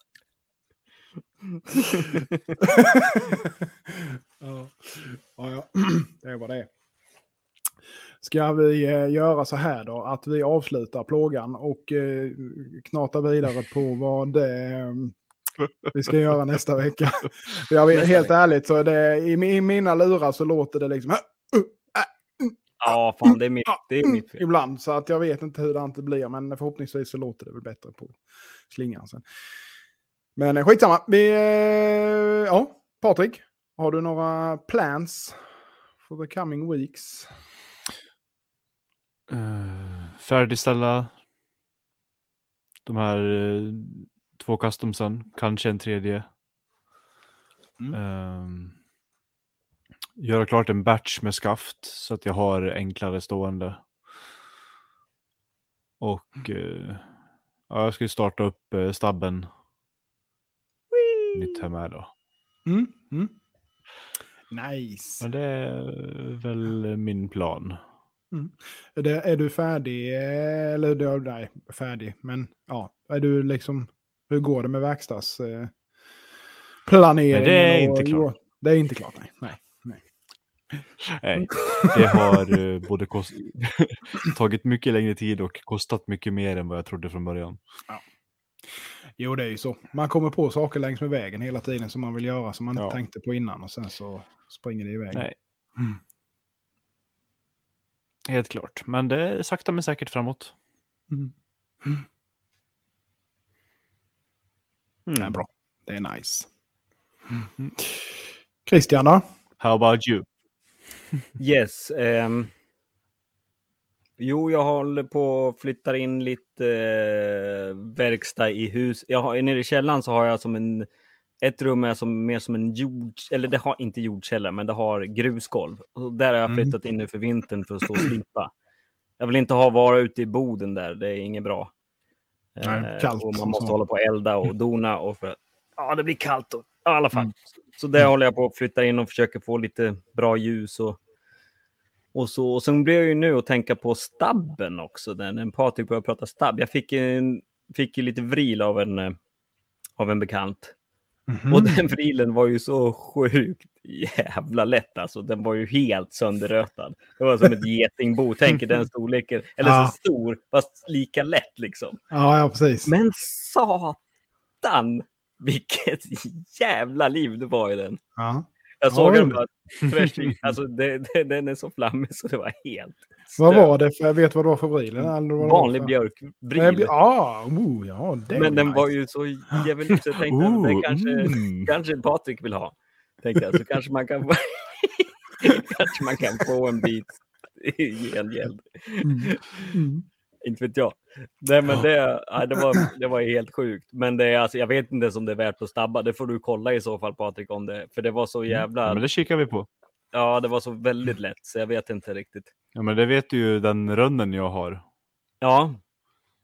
ja. Ja, ja. Det är vad det är. Ska vi eh, göra så här då, att vi avslutar plågan och eh, knatar vidare på vad eh, vi ska göra nästa vecka. Jag vet, Nästa helt vecka. ärligt, så det, i, i mina lurar så låter det liksom ja, fan det är mitt, det är mitt fel. ibland. Så att jag vet inte hur det inte blir, men förhoppningsvis så låter det väl bättre på slingan sen. Men eh, skitsamma. Vi, eh, ja, Patrik, har du några plans for the coming weeks? Uh, färdigställa de här två customsen, kanske en tredje. Mm. Ehm, göra klart en batch med skaft så att jag har enklare stående. Och eh, ja, jag ska starta upp uh, stabben nytt här med då. Mm. Mm. Nice. Men det är väl min plan. Är, det, är du färdig? eh, Eller du, nej, färdig. Men ja, är du liksom... Hur går det med verkstads... Planeringen? Nej, det är och- inte klart. Det är inte klart, nej. nej. Nej, det har eh, både kost... tagit mycket längre tid och kostat mycket mer än vad jag trodde från början. Jo, det är ju så. Man kommer på saker längs med vägen hela tiden som man vill göra som man inte Ja. tänkte på innan och sen så springer det iväg. Nej. Mm. Helt klart, men det är sakta men säkert framåt. Mm. Det är Mm. bra. Det är nice. Mm. Christian då? How about you? Yes. ehm. jo, jag håller på att flytta in lite eh, verkstad i hus. Jag har, nere i källaren så har jag som en... Ett rum är som, mer som en jord... Eller det har inte jordkällare, men det har grusgolv. Och där har jag Mm. flyttat in nu för vintern för att stå och slipa. Jag vill inte ha vara ute i boden där, det är inget bra. Nej, Eh, kallt och man måste så. hålla på och elda och dona. Och för, ja, det blir kallt. Och, ja, I alla fall. Mm. Så där håller jag på att flytta in och försöker få lite bra ljus. Och, och, så, och sen blir jag ju nu att tänka på stabben också. Där, när Patrik började prata stabb. Jag fick, en, fick ju lite vril av en, eh, av en bekant. Mhm. Och den vrilen var ju så sjukt jävla lätt alltså. Den var ju helt sönderrötad. Det var som ett getingbo. Tänk den storleken. Eller Ja. så stor, fast lika lätt liksom. Ja, ja, precis. Men satan vilket jävla liv det var i den. Ja. Jag såg den bara thrashing. Alltså det, det, den är så flammig så det var helt Vad stört. var det för, jag vet vad det var för vad var Vanlig för- björkvril. Nej, bj- Ja, oh, ja, Men den nice. var ju så jävligt så jag tänkte det Ooh, kanske, mm. kanske Patrik vill ha. Tänkte jag, så kanske man kan få, kanske man kan få en bit i gengäld. Mm. Mm. Inte vet jag. Nej, men det, ja, det, var, det var helt sjukt. Men det är, alltså, jag vet inte ens om det är värt att stabba. Det får du kolla i så fall Patrik om det. För det var så jävla... Ja, men det kikar vi på. Ja, det var så väldigt lätt så jag vet inte riktigt. Ja, men det vet du ju den rönnen jag har. Ja.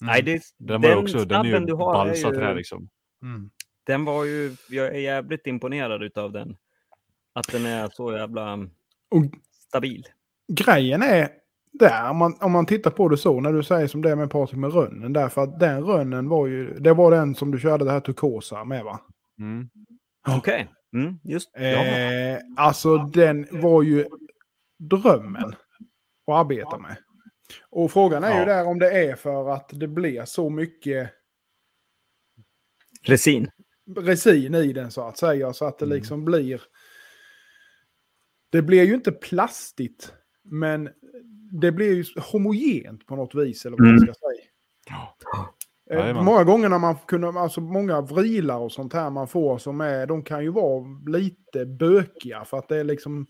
Nej, det, Den, var ju den också, den är ju du har är balsat ju- trä liksom. Mm. den var ju... Jag är jävligt imponerad utav den. Att den är så jävla Och stabil. grejen är där, om man, om man tittar på det så, när du säger som det är med Patrik med rönnen, därför att den rönnen var ju, det var den som du körde det här turkosa med va? Mm. Okej. Mm, just. Eh, alltså den var ju drömmen att arbeta med. Och frågan är ju Ja. där om det är för att det blir så mycket Resin. resin i den så att säga. Så att det Mm. liksom blir... Det blir ju inte plastigt, men det blir ju homogent på något vis. Eller vad man Mm. ska säga. Eh, Jajamän. många gånger när man kunde, alltså många vrilar och sånt här man får som är, de kan ju vara lite bökiga för att det är liksom,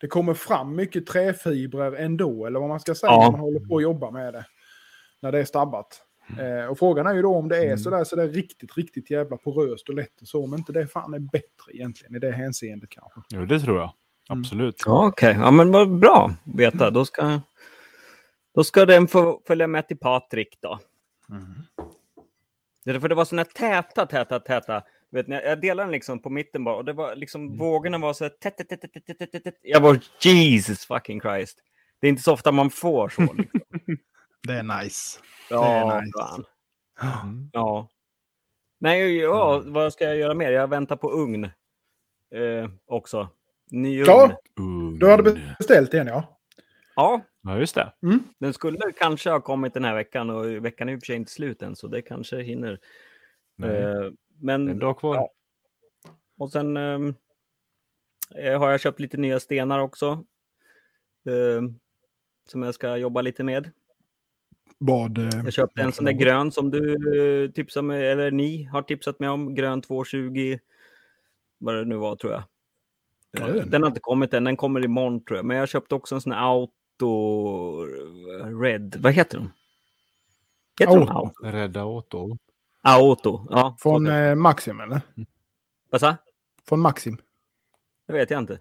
det kommer fram mycket träfibrer ändå, eller vad man ska säga, Ja. när man håller på att jobba med det. När det är stabbat. Eh, och frågan är ju då om det är Mm. sådär, sådär riktigt, riktigt jävla poröst och lätt och så, om inte det fan är bättre egentligen i det hänseendet kanske. Jo, det tror jag. Mm. Absolut. Ja, okej. Ja, men vad bra att veta. Då ska, då ska den få följa med till Patrik då. Det är för det var såna här täta, täta, täta. Vet ni, jag delade den liksom på mitten bara och det var liksom vågorna var så här tätt, tätt, tätt, tätt, tätt, tätt. Jag var Jesus fucking Christ. Det är inte så ofta man får så. Liksom. Det är nice. Ja, nice. fan. Mm. Ja. Nej, ja, vad ska jag göra mer? Jag väntar på ugn. Eh, också. Ny ugn. Ja, du hade beställt en ja. Ja, Ja, just det. den skulle kanske ha kommit den här veckan och veckan är i och för sig inte slut än så det kanske hinner. Eh, men en dag kvar. ja. Och sen ehm, eh, har jag köpt lite nya stenar också. ehm, som jag ska jobba lite med. Vad... eh, Jag köpte en sån där grön som du eh, tipsade mig, eller ni har tipsat mig om. Grön 220. Vad det nu var tror jag. Ja, Eh, den. Har inte kommit än, den kommer imorgon tror jag. Men jag köpte också en sån här Auto Red. Vad heter de? Heter de Auto. Auto? Rädda Otto. Auto, ja. Från eh, Maxim eller? Vad sa? Från Maxim. Det vet jag inte.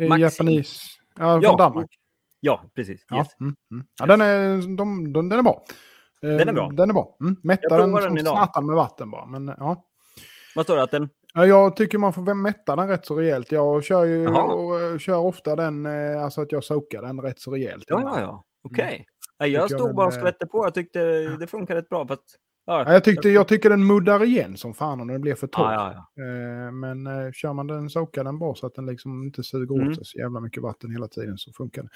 Eh, Maxim. Japanis. Ja, från Ja. Danmark. Ja, precis. Ja, Yes. mm, mm. ja den, är, de, de, den är bra. Eh, Den är bra. Den är bra. Mm. Mätta den som den idag. satan med vatten bara. Men, ja. Vad står det? Att den... Ja, jag tycker man får mätta den rätt så rejält. Jag kör ju och, eh, kör ofta den, eh, alltså att jag soakar den rätt så rejält. Ja, ja, ja. Okej. Nej, Jag Mm. Jag stod bara och är- skvätte på. Jag tyckte det funkar rätt bra. Fast, ja, Ja, jag, tyckte, jag tycker den muddar igen som fan om den blir för torr. ja, ja, ja. Eh, Men eh, kör man den, soakar den bra så att den liksom inte suger Mm. åt sig så jävla mycket vatten hela tiden så funkar det.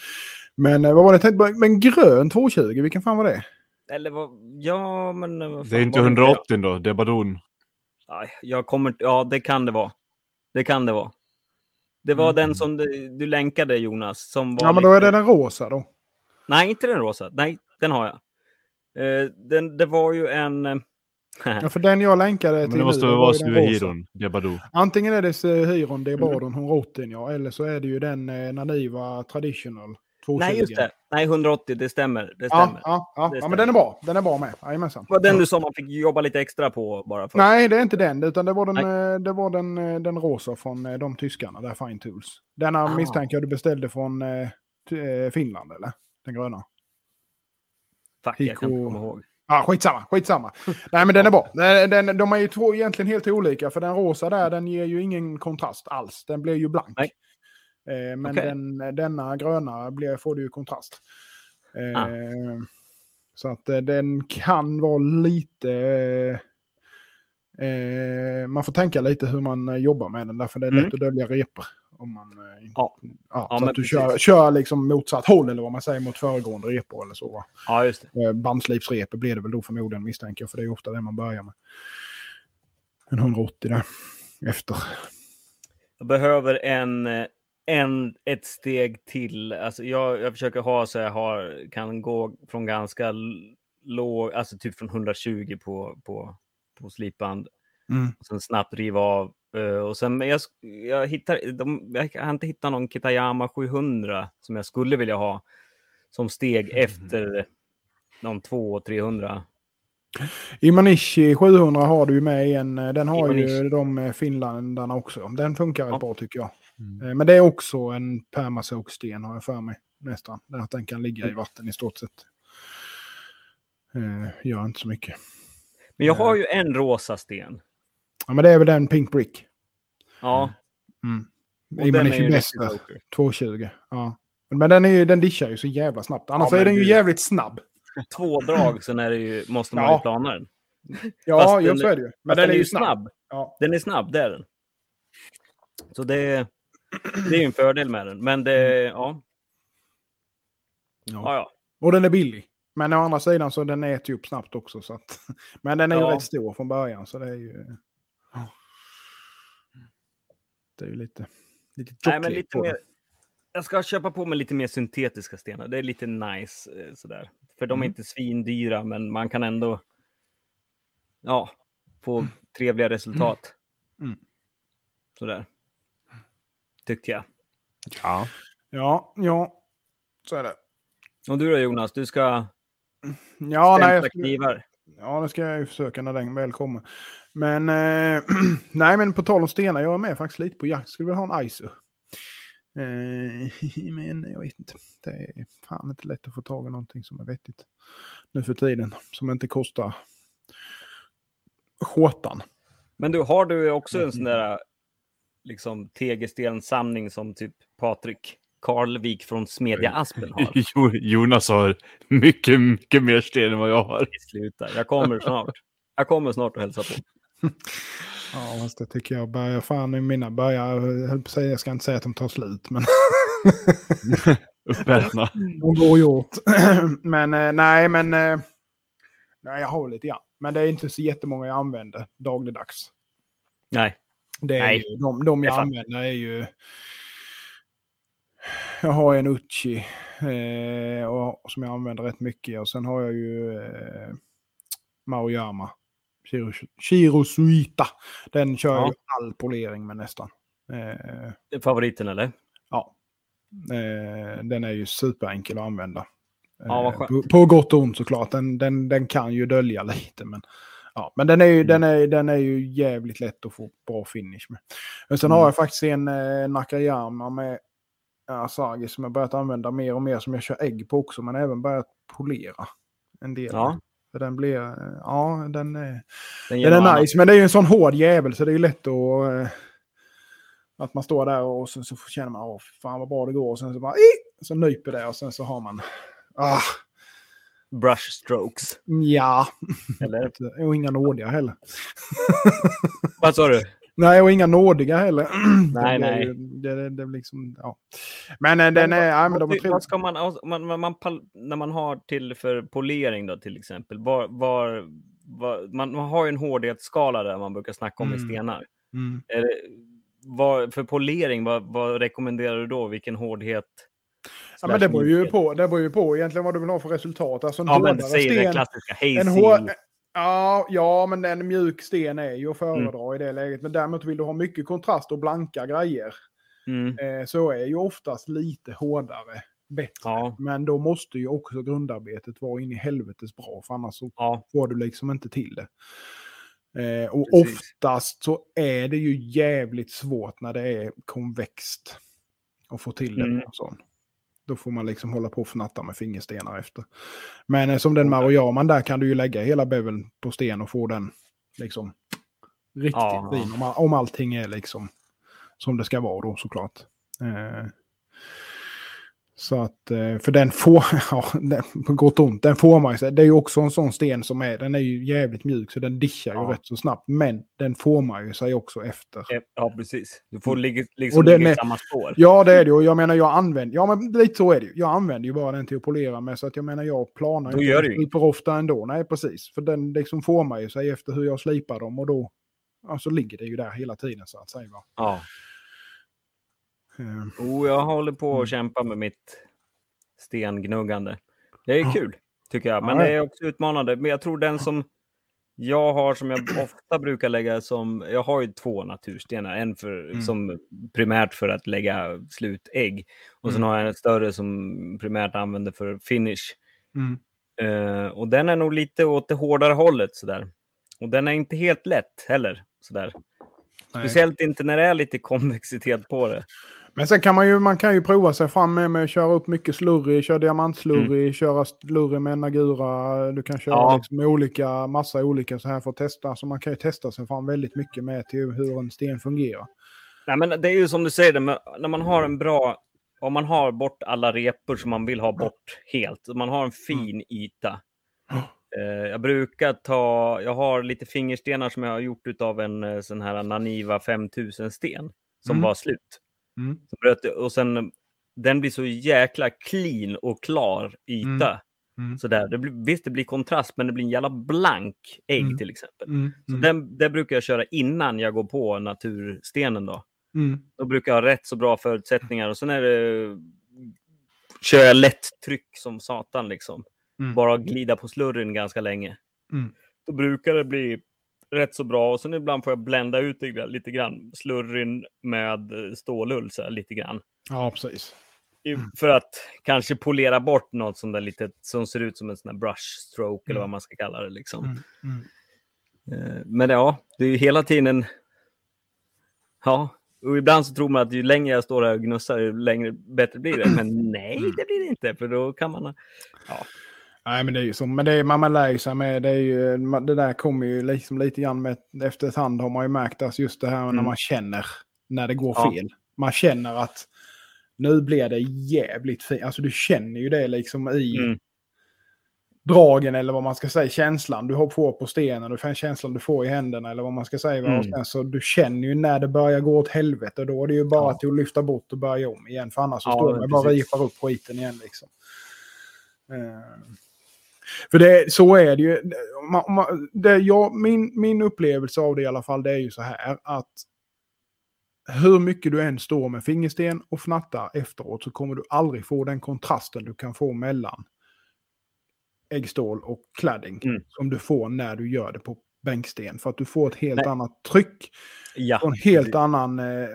Men eh, vad var det jag tänkte? Men grön 220, vilken fan var det? Eller vad... Ja, men... eh, vad Det är inte var 180 då, det är badon. Nej, jag kommer... Ja, det kan det vara. Det kan det vara. Det var Mm. den som du, du länkade, Jonas. Som var Ja, men då är lite- det den rosa då. Nej, inte den rosa. Nej, den har jag. Eh, den, det var ju en... eh, Ja, för den jag länkade Men till det måste nu, vara. Suehiron, badon. Antingen är det Sehiron, Mm. det är Bardon, 180 ja, eller så är det ju den eh, Naniva Traditional 220. Nej, just det. Nej, 180. Det stämmer. Det stämmer. ja, ja. Det ja, men den är bra. Den är bra med. Jajamensan. Var den du sa man fick jobba lite extra på bara för. Nej, det är inte den, utan det var den, Nej. eh, det var den, eh, den rosa från eh, de tyskarna, där Fine Tools. Denna Ah. misstänker jag du beställde från Finland, eller? Den gröna. Fuck, jag kan inte Hiko- komma ihåg. Ja, skitsamma, skitsamma. Nej, men den är bra. Den, de är ju två egentligen helt olika, för den rosa där, den ger ju ingen kontrast alls. Den blir ju blank. Nej. Eh, men Okej. den, denna gröna blir, får du kontrast. Eh, Ah. Så att eh, den kan vara lite... Eh, man får tänka lite hur man jobbar med den, därför det är Mm. lätt att dölja repor. Om man, Ja. ja, Ja, så att du kör, kör liksom motsatt håll, eller vad man säger, mot föregående repor eller så. Ja, just det. Bandslipsrepor blir det väl då förmodligen misstänker jag, för det är ofta det man börjar med. En 180 där efter. Jag behöver en, en, ett steg till. Alltså jag, jag försöker ha så jag har, kan gå från ganska låg, alltså typ från 120 på, på, på slipband. Mm. Och sen snabbt riva av. Eh, och sen, men jag, jag, hittar, de, jag har inte hittat någon Kitayama 700 som jag skulle vilja ha som steg efter någon 200-300. Imanishi 700 har du ju med i en, den har ju Imanishi. de eh, finländarna också. Den funkar Ja. bra tycker jag. Mm. Eh, Men det är också en permasoaksten har jag för mig. Nästan. Den att den kan ligga i vatten i stort sett. Eh, gör inte så mycket. Men jag har ju en rosa sten. Ja, men det är väl den Pink Brick. Ja. Mm. och den är ju bäst riktigt där. joker. 220. Ja. Men den, är ju, den dischar ju så jävla snabbt. Annars men är den ju du- jävligt snabb. Två drag, sen är det ju, måste man Ja. ju plana den. Ja, den- så är det ju. Men Fast den är ju snabb. Ja. Den är snabb, det är den. Så det, det är ju en fördel med den. Men det, ja. Ja, ja. Och den är billig. Men å andra sidan så den äter ju upp snabbt också. Så att, men den är ju Ja. rätt stor från början så det är ju... Det är ju lite... lite Nej, men lite mer, jag ska köpa på mig lite mer syntetiska stenar. Det är lite nice eh, sådär. För de är Mm. inte svindyra, men man kan ändå ja, få trevliga resultat. Mm. Sådär. Tyckte jag. Ja. Ja, ja. Så är det. Och du då Jonas, du ska Ja, nej, jag skulle, ja, det ska jag ju försöka när den väl kommer. Men, eh, nej, men på tal om stenar, jag är med faktiskt lite på jakt. Skulle vilja ha en ISO. Eh, men jag vet inte. Det är fan inte lätt att få tag i någonting som är vettigt nu för tiden. Som inte kostar skjortan. Men du, har du också en sån där liksom tegelstenssamling som typ Patrik Karlvik från Smedja Aspen har? Jo, Jonas har mycket, mycket mer sten än vad jag har. Sluta, jag kommer snart. Jag kommer snart att hälsa på. Ja, fast det tycker jag börjar, fan i mina börjar, säga, jag ska inte säga att de tar slut, men Uppätna. de går gjort. men eh, nej, men eh, nej, jag har lite grann. Men det är inte så jättemånga jag använder dagligdags. Nej, Det är ju, de, de jag använder är ju... Jag har en Uchi eh, och, som jag använder rätt mycket. Och sen har jag ju eh, Maruyama. Shiro, Shiro Suita. Den kör Ja. ju all polering med nästan. Eh, det är favoriten eller? ja. Eh, den är ju superenkel att använda. Ja, Eh, på, på gott och ont såklart. Den, den, den kan ju dölja lite. Men, ja, men den, är ju, Mm. den, är, den är ju jävligt lätt att få bra finish med. Men sen Mm. har jag faktiskt en eh, Nakayama med Asagi som jag börjat använda mer och mer som jag kör ägg på också. Men även börjat polera en del. Ja. För den blir, eh, ja den är, Den den är nice. Men det är ju en sån hård jävel så det är ju lätt att... Eh, att man står där och så, så känner man, åh fan vad bra det går. Och sen så bara, "Ih!" så nyper det och sen så har man, ah, Brush strokes. ja. Eller? Och inga nådiga heller. Vad sa du? Nej, och inga nådiga heller. Nej, det, nej. Det, det, det liksom, ja. Men eh, den är, ja men de är vad, ska man, alltså, man, man, man, när man har till för polering då till exempel, var, var, var, man, man har ju en hårdhetsskala där man brukar snacka om i Mm. stenar. Mm. Är vad, för polering, vad, vad rekommenderar du då? Vilken hårdhet? Ja, men det beror ju på, det beror ju på egentligen vad du vill ha för resultat. Alltså en Ja, men säg sten- klassiska. Hazy. Hår... ja, ja, men en mjuk sten är ju att föredra i det läget. Men däremot vill du ha mycket kontrast och blanka grejer. Mm. Eh, så är ju oftast lite hårdare bättre. Ja, Men då måste ju också grundarbetet vara in i helvetes bra. För annars så ja, får du liksom inte till det. Eh, och Precis. oftast så är det ju jävligt svårt när det är konvext. Att få till det Mm. med en sån. Då får man liksom hålla på och fnatta med fingerstenar efter. Men eh, som den Maroyaman där kan du ju lägga hela beveln på sten och få den liksom riktigt Ja. fin. Om, om allting är liksom som det ska vara då såklart. Eh, så att, eh, för den får, ja, den, på gott och ont, den får man ju. Det är ju också en sån sten som är, den är ju jävligt mjuk så den dischar ju Ja. rätt så snabbt. Men den formar ju sig också efter. Eh, ja, precis. Du får ligga, liksom Och ligga i samma spår. Ja, det är det. Och jag menar, jag använder, ja men lite så är det ju. Jag använder ju bara den till att polera med. Så att jag menar, jag planar Då ju gör inte ofta ändå. Nej, precis. För den liksom formar ju sig efter hur jag slipar dem och då, ja, så ligger det ju där hela tiden så att säga. va. Ja. Eh, Oh, jag håller på Mm. att kämpa med mitt stengnuggande. Det är kul, tycker jag. Men det är också utmanande. Men jag tror den som jag har, som jag ofta brukar lägga som... Jag har ju två naturstenar. En för, Mm. som primärt för att lägga slutägg. Och sen Mm. har jag en större som primärt använder för finish. Mm. Eh, och den är nog lite åt det hårdare hållet sådär. Och den är inte helt lätt heller. Sådär. nej. Speciellt inte när det är lite konvexitet på det. Men sen kan man ju, man kan ju prova sig fram med, med att köra upp mycket slurry, köra diamantslurry, köra slurry med Nagura. Du kan köra Ja. liksom med olika, massa olika så här för att testa. Så man kan ju testa sig fram väldigt mycket med till hur en sten fungerar. Nej, men det är ju som du säger, när man har en bra... Om man har bort alla repor som man vill ha bort helt, man har en fin yta. Eh, jag brukar ta... Jag har lite fingerstenar som jag har gjort av en eh, sån här Naniva 5000-sten som Mm. var slut. Mm. Så och sen, den blir så jäkla clean och klar yta. Mm. Mm. Sådär. Det blir, visst, det blir kontrast, men det blir en jävla blank ägg Mm. till exempel. Mm. Så Mm. den, det brukar jag köra innan jag går på naturstenen. Då. Mm. Då brukar jag ha rätt så bra förutsättningar. Och sen är det... Kör jag lätt tryck som satan liksom. Mm. Bara glida på slurren ganska länge. Då brukar det bli rätt så bra och sen ibland får jag blända ut det lite grann. Slurryn med stålull så här, lite grann. Ja, precis. I- För att kanske polera bort något som, där lite, som ser ut som en sån här brush stroke eller vad man ska kalla det. Liksom. Mm, mm. Eh, Men ja, det är ju hela tiden... Ja, och ibland så tror man att ju längre jag står här och gnussar, ju längre bättre blir det. Men nej, det blir det inte, för då kan man... Nej, men det är ju så. Men det är, man, man lär sig med, det är ju, det där kommer ju liksom lite grann med, efter hand har man ju märkt att just det här när Mm. man känner när det går Ja. fel. Man känner att nu blir det jävligt fint. Alltså du känner ju det liksom i Mm. dragen eller vad man ska säga, känslan du har på stenen, du får känslan du får i händerna eller vad man ska säga. Mm. Och sen så du känner ju när det börjar gå åt helvete, då är det ju bara Ja. till att lyfta bort och börja om igen. För annars så Ja, står man bara och ripar upp skiten igen liksom. Eh, För det, så är det ju. Man, man, det, jag, min, min upplevelse av det i alla fall, det är ju så här att hur mycket du än står med fingersten och fnattar efteråt så kommer du aldrig få den kontrasten du kan få mellan äggstål och cladding Mm. som du får när du gör det på bänksten. För att du får ett helt Nej. annat tryck Ja, och en helt annan eh,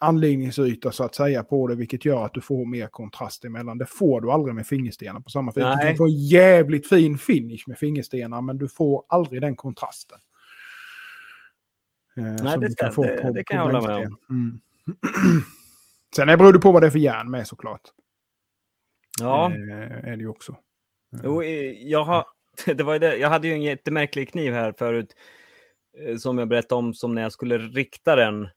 anläggningsyta så att säga på det, vilket gör att du får mer kontrast emellan. Det får du aldrig med fingerstenar på samma sätt. Du Nej. kan få en jävligt fin finish med fingerstenar, men du får aldrig den kontrasten. Eh, som det du ska- det- det kan jag hålla med om. Mm. Sen är- beror det på vad det är för järn med såklart. ja. Eh, är det ju också. Jo, eh, jag, har, det var det. jag hade ju en jättemärklig kniv här förut eh, som jag berättade om som när jag skulle rikta den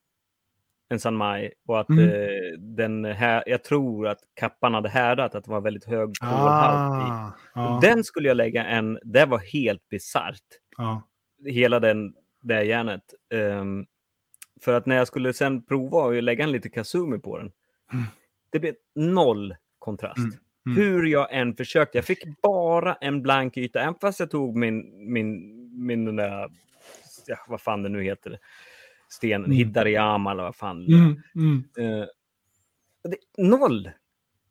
en San Mai och att Mm. eh, den här, jag tror att kappan hade härdat, att det var väldigt hög kolhalt i. Ah, Den skulle jag lägga en, det var helt bisarrt, ja. hela den, det järnet. Ehm, för att när jag skulle sen prova att lägga en lite Kazumi på den, Mm. det blev noll kontrast. Mm. Mm. Hur jag än försökte. Jag fick bara en blank yta, även fast jag tog min, min, min den där, ja, vad fan det nu heter, stenen, Mm. Hidariyama eller vad fan. Mm, mm. Eh, det, noll!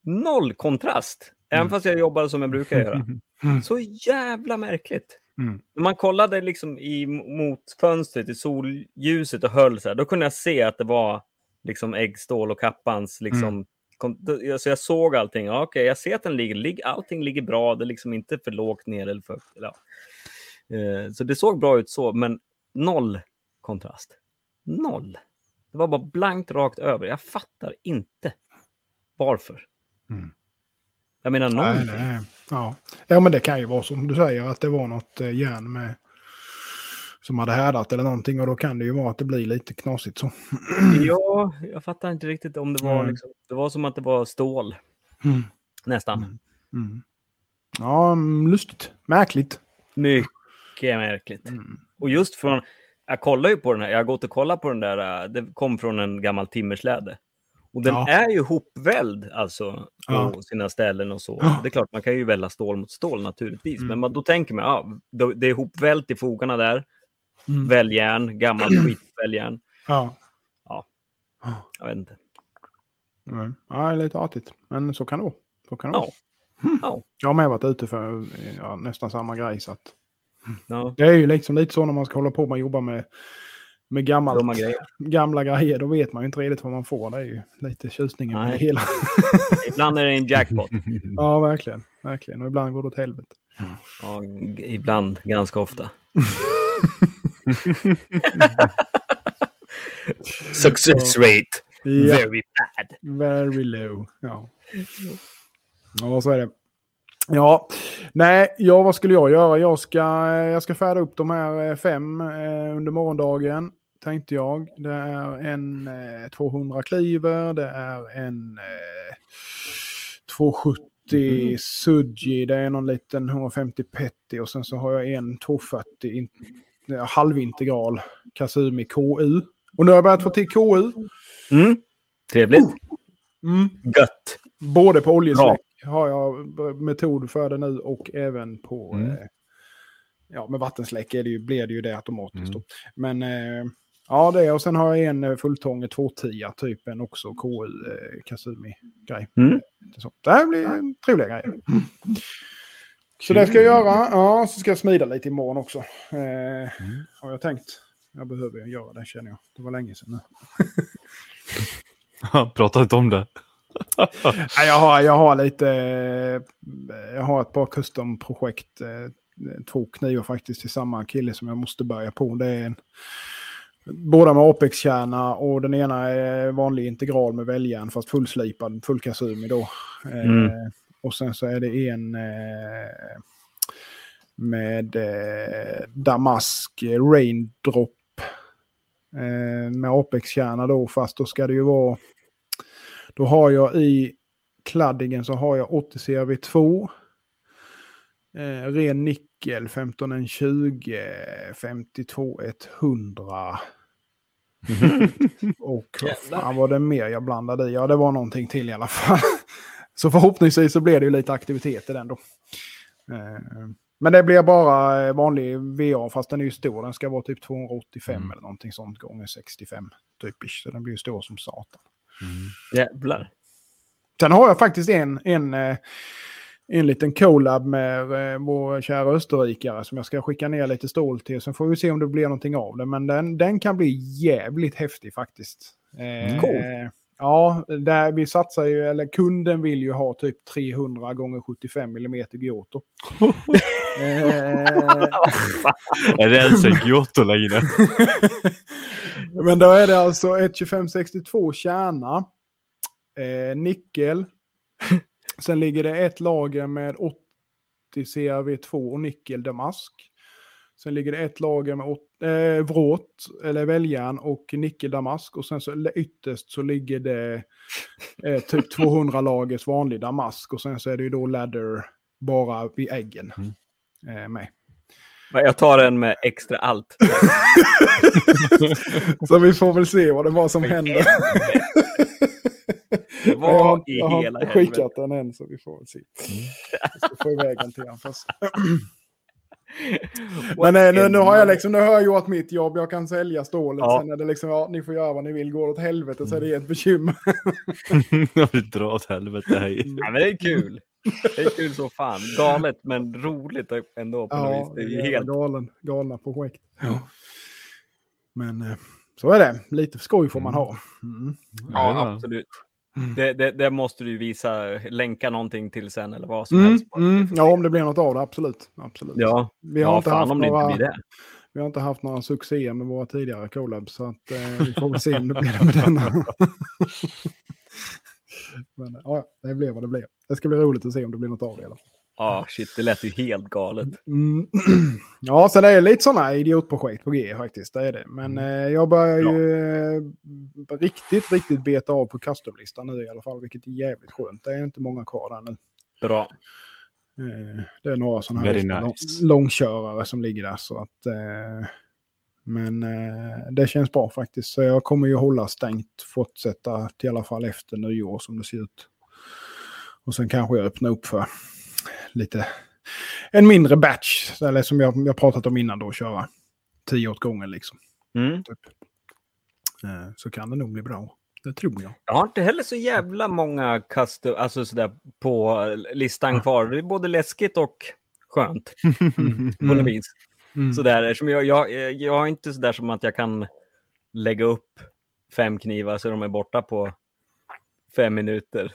Noll kontrast! Även Mm. fast jag jobbade som jag brukar göra. Mm. Så jävla märkligt. Mm. När man kollade liksom i, mot fönstret i solljuset och höll så här, då kunde jag se att det var liksom äggstål och kappans liksom. Alltså jag såg allting. Ja, Okej, jag ser att den ligger, lig, allting ligger bra. Det är liksom inte för lågt ner eller för... Eller, ja. eh, så det såg bra ut så, men noll kontrast. Noll. Det var bara blankt rakt över. Jag fattar inte varför. Mm. Jag menar Nej, någonting. nej. Ja. ja, men det kan ju vara som du säger att det var något eh, järn med som hade härdat eller någonting och då kan det ju vara att det blir lite knasigt så. Ja, jag fattar inte riktigt om det var Nej. liksom, Det var som att det var stål, Mm. nästan. Mm. Mm. Ja, mm, lustigt. Märkligt. Mycket märkligt. Mm. Och just från... Jag kollar ju på den här, jag har gått och kollat på den där, äh, det kom från en gammal timmersläde. Och den Ja. är ju hopvälld alltså på Ja. sina ställen och så. Ja. Det är klart, man kan ju välja stål mot stål naturligtvis. Mm. Men man, då tänker man, ja, det är hopvällt i fogarna där. Mm. Välljärn, gammalt skitväljärn. Ja. Ja. Ja. Jag vet inte. Mm. Ja, lite artigt. Men så kan det vara. Så kan det Ja. vara. Ja. Jag har med varit ute för ja, nästan samma grej. Så att Ja, det är ju liksom lite så när man ska hålla på med jobba med, med gammalt, grejer. gamla grejer. Då vet man ju inte riktigt vad man får. Det är ju lite tjusningen med det hela. Ibland är det en jackpot. ja, verkligen. Verkligen. Och ibland går det åt helvete. Ja, ibland, ganska ofta. Success rate, Ja. very bad. Very low. Ja. ja, så är det. Ja, nej, ja, vad skulle jag göra? Jag ska, jag ska färda upp de här eh, fem eh, under morgondagen, tänkte jag. Det är en eh, 200 kliver, det är en eh, 270 Sudji, det är någon liten 150 Petty och sen så har jag en 240 in, ja, halvintegral Kasumi KU. Och nu har jag börjat få till KU. Mm. Trevligt. Mm. Gött. Både på oljesläck har jag metod för det nu och även på... Mm. Eh, ja, med vattensläck är det ju, blir det ju det automatiskt. Mm. Men eh, ja, det och sen har jag en eh, fulltånge 210 typ en också KU eh, Kasumi-grej. Mm. Så. Det här blir trevliga grejer. Så det ska jag göra. Ja, så ska jag smida lite imorgon också. Eh, Har jag tänkt. Jag behöver göra det känner jag. Det var länge sedan nu. Prata inte om det. Ja, jag, har, jag har lite... eh, Jag har ett par custom-projekt. eh, Två knivar faktiskt till samma kille som jag måste börja på. Det är en, båda med Apex-kärna och den ena är vanlig integral med väljärn fast fullslipad, full kasumi då. Eh, Mm. Och sen så är det en eh, med eh, Damask Raindrop eh, med Apex-kärna då fast då ska det ju vara då har jag i kladdingen så har jag 80 CRV2. Eh, ren nickel 1520 52 100. Och vad fan var det mer jag blandade i? Ja, det var någonting till i alla fall. Så förhoppningsvis så blir det ju lite aktivitet i den då. Eh, Men det blir bara eh, vanlig VA fast den är ju stor. Den ska vara typ 285 Mm. eller någonting sånt gånger 65 typiskt. Så den blir ju stor som satan. Jävlar. Sen har jag faktiskt en, en, eh, en liten collab med vår kära österrikare som jag ska skicka ner lite stål till. Sen får vi se om det blir någonting av det. Men den, den kan bli jävligt häftig faktiskt. Eh, Cool. Ja, där vi satsar ju, eller kunden vill ju ha typ 300 gånger 75 mm Giotto. eh, Är det ens en Giotto längre? Men då är det alltså ett 2562 kärna, eh, nickel. Sen ligger det ett lager med 80 CRV2 och nickel damask. Sen ligger det ett lager med åt, eh, vråt, eller väljärn och nickel damask. Och sen så ytterst så ligger det eh, typ 200 lagers vanlig damask. Och sen så är det ju då ladder bara vid äggen eh, med. Jag tar en med extra allt. Så vi får väl se vad det var som hände. Vad jag har, i jag har hela inte skickat den än så vi får väl se. Jag ska få iväg den till honom först. Men eh, nu, nu har jag liksom, nu har jag gjort mitt jobb, jag kan sälja stålet. Ja. Sen är det liksom, ja, ni får göra vad ni vill, går åt helvete så är det ett bekymmer. Jag vill dra åt helvete, hej. Ja, men det är kul. Det är kul så fan. Galet men roligt ändå på något Ja, vis. Det är det är helt... galen, galna projekt. Men eh, så är det, lite skoj får man ha. Mm. Ja, absolut. Det, det, det måste du visa, länka någonting till sen eller vad som Mm, helst. mm, ja, om det blir något av det, absolut. absolut. Ja, Vi har ja inte haft några... Vi har inte haft några succéer med våra tidigare collabs, så att, eh, vi får väl se om det blir det med denna. Men ja, det blir vad det blir. Det ska bli roligt att se om det blir något av det. i Ja, shit, det lät ju helt galet. Mm. Ja, så det är lite sådana idiotprojekt på G faktiskt. Det är det. Men eh, jag börjar ju eh, riktigt, riktigt beta av på customlistan nu i alla fall, vilket är jävligt skönt. Det är inte många kvar där nu. Bra. Eh, Det är några sådana här nice. lång, långkörare som ligger där. Så att, eh, men eh, det känns bra faktiskt. Så jag kommer ju hålla stängt, fortsätta till i alla fall efter nyår som det ser ut. Och sen kanske jag öppnar upp för lite, en mindre batch, eller som jag, jag pratat om innan då, köra tio åt gången liksom. Mm. Typ. Eh, så kan det nog bli bra. Det tror jag. Jag har inte heller så jävla många custom, alltså sådär på listan kvar. Det är både läskigt och skönt på något vis. Mm. Sådär, som jag, jag, jag har inte sådär som att jag kan lägga upp fem knivar så de är borta på fem minuter.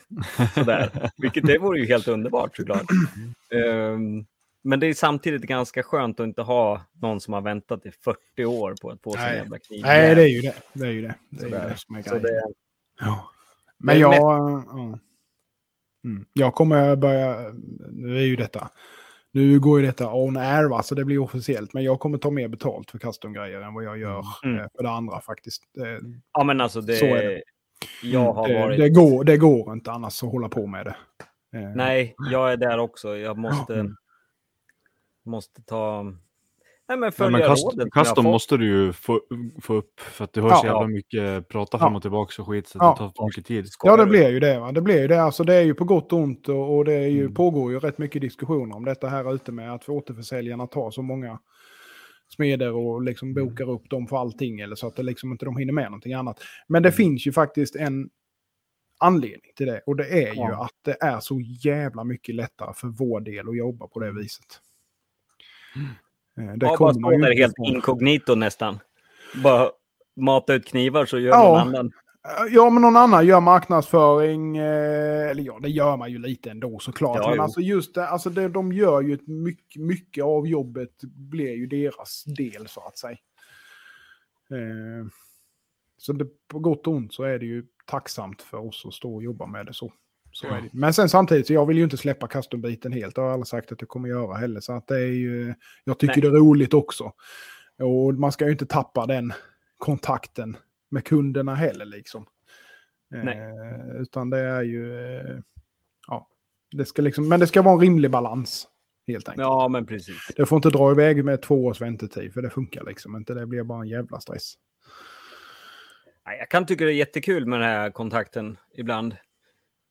Sådär. Vilket det vore ju helt underbart såklart. Ehm, men det är samtidigt ganska skönt att inte ha någon som har väntat i 40 år på att få sin Nej. jävla kniv. Nej, det är ju det. Det är ju det. Det är ju det som är grejen. det, Ja. Men jag... ja. Mm. Jag kommer börja... Nu är ju detta... Nu går ju detta on air, va? så det blir officiellt. Men jag kommer ta mer betalt för custom-grejer än vad jag gör Mm. eh, för det andra faktiskt. Det, ja, men alltså det... Så är det. Jag har det, varit... det, går, det går inte annars att hålla på med det. Eh, Nej, jag är där också. Jag måste, Mm. måste ta... Nej, men Nej, följa men custom, rådet. custom måste du ju få, få upp för att du har Ja. så jävla mycket prata fram och tillbaka och skit så att Ja. det tar för mycket tid. Ja, det blir ju det. Va? Det blir ju det. Alltså, det är ju på gott och ont och, och det är ju, pågår ju rätt mycket diskussioner om detta här ute med att återförsäljarna tar så många smeder och liksom bokar upp dem för allting eller så att det liksom inte de hinner med någonting annat. Men det finns ju faktiskt en anledning till det. Och det är ju Ja. att det är så jävla mycket lättare för vår del att jobba på det viset. Eh, Det ja, bara stå ju där helt inkognito nästan. Bara mata ut knivar så gör Ja. någon annan. Ja, men någon annan gör marknadsföring. Eh, eller ja, det gör man ju lite ändå såklart. Ja, men jo. alltså just det, alltså det, de gör ju ett mycket, mycket av jobbet blir ju deras del så att säga. Eh, så det, på gott och ont så är det ju tacksamt för oss att stå och jobba med det så. så är det. Men sen samtidigt, så jag vill ju inte släppa custombiten helt. Det har jag aldrig sagt att jag kommer göra heller. Så att det är ju, jag tycker Nej. det är roligt också. Och man ska ju inte tappa den kontakten med kunderna heller liksom. Nej. Eh, utan det är ju, eh, ja, det ska liksom, men det ska vara en rimlig balans. Helt enkelt. Ja, men precis. Det får inte dra iväg med två års väntetid, för det funkar liksom inte. Det blir bara en jävla stress. Jag kan tycka det är jättekul med den här kontakten ibland.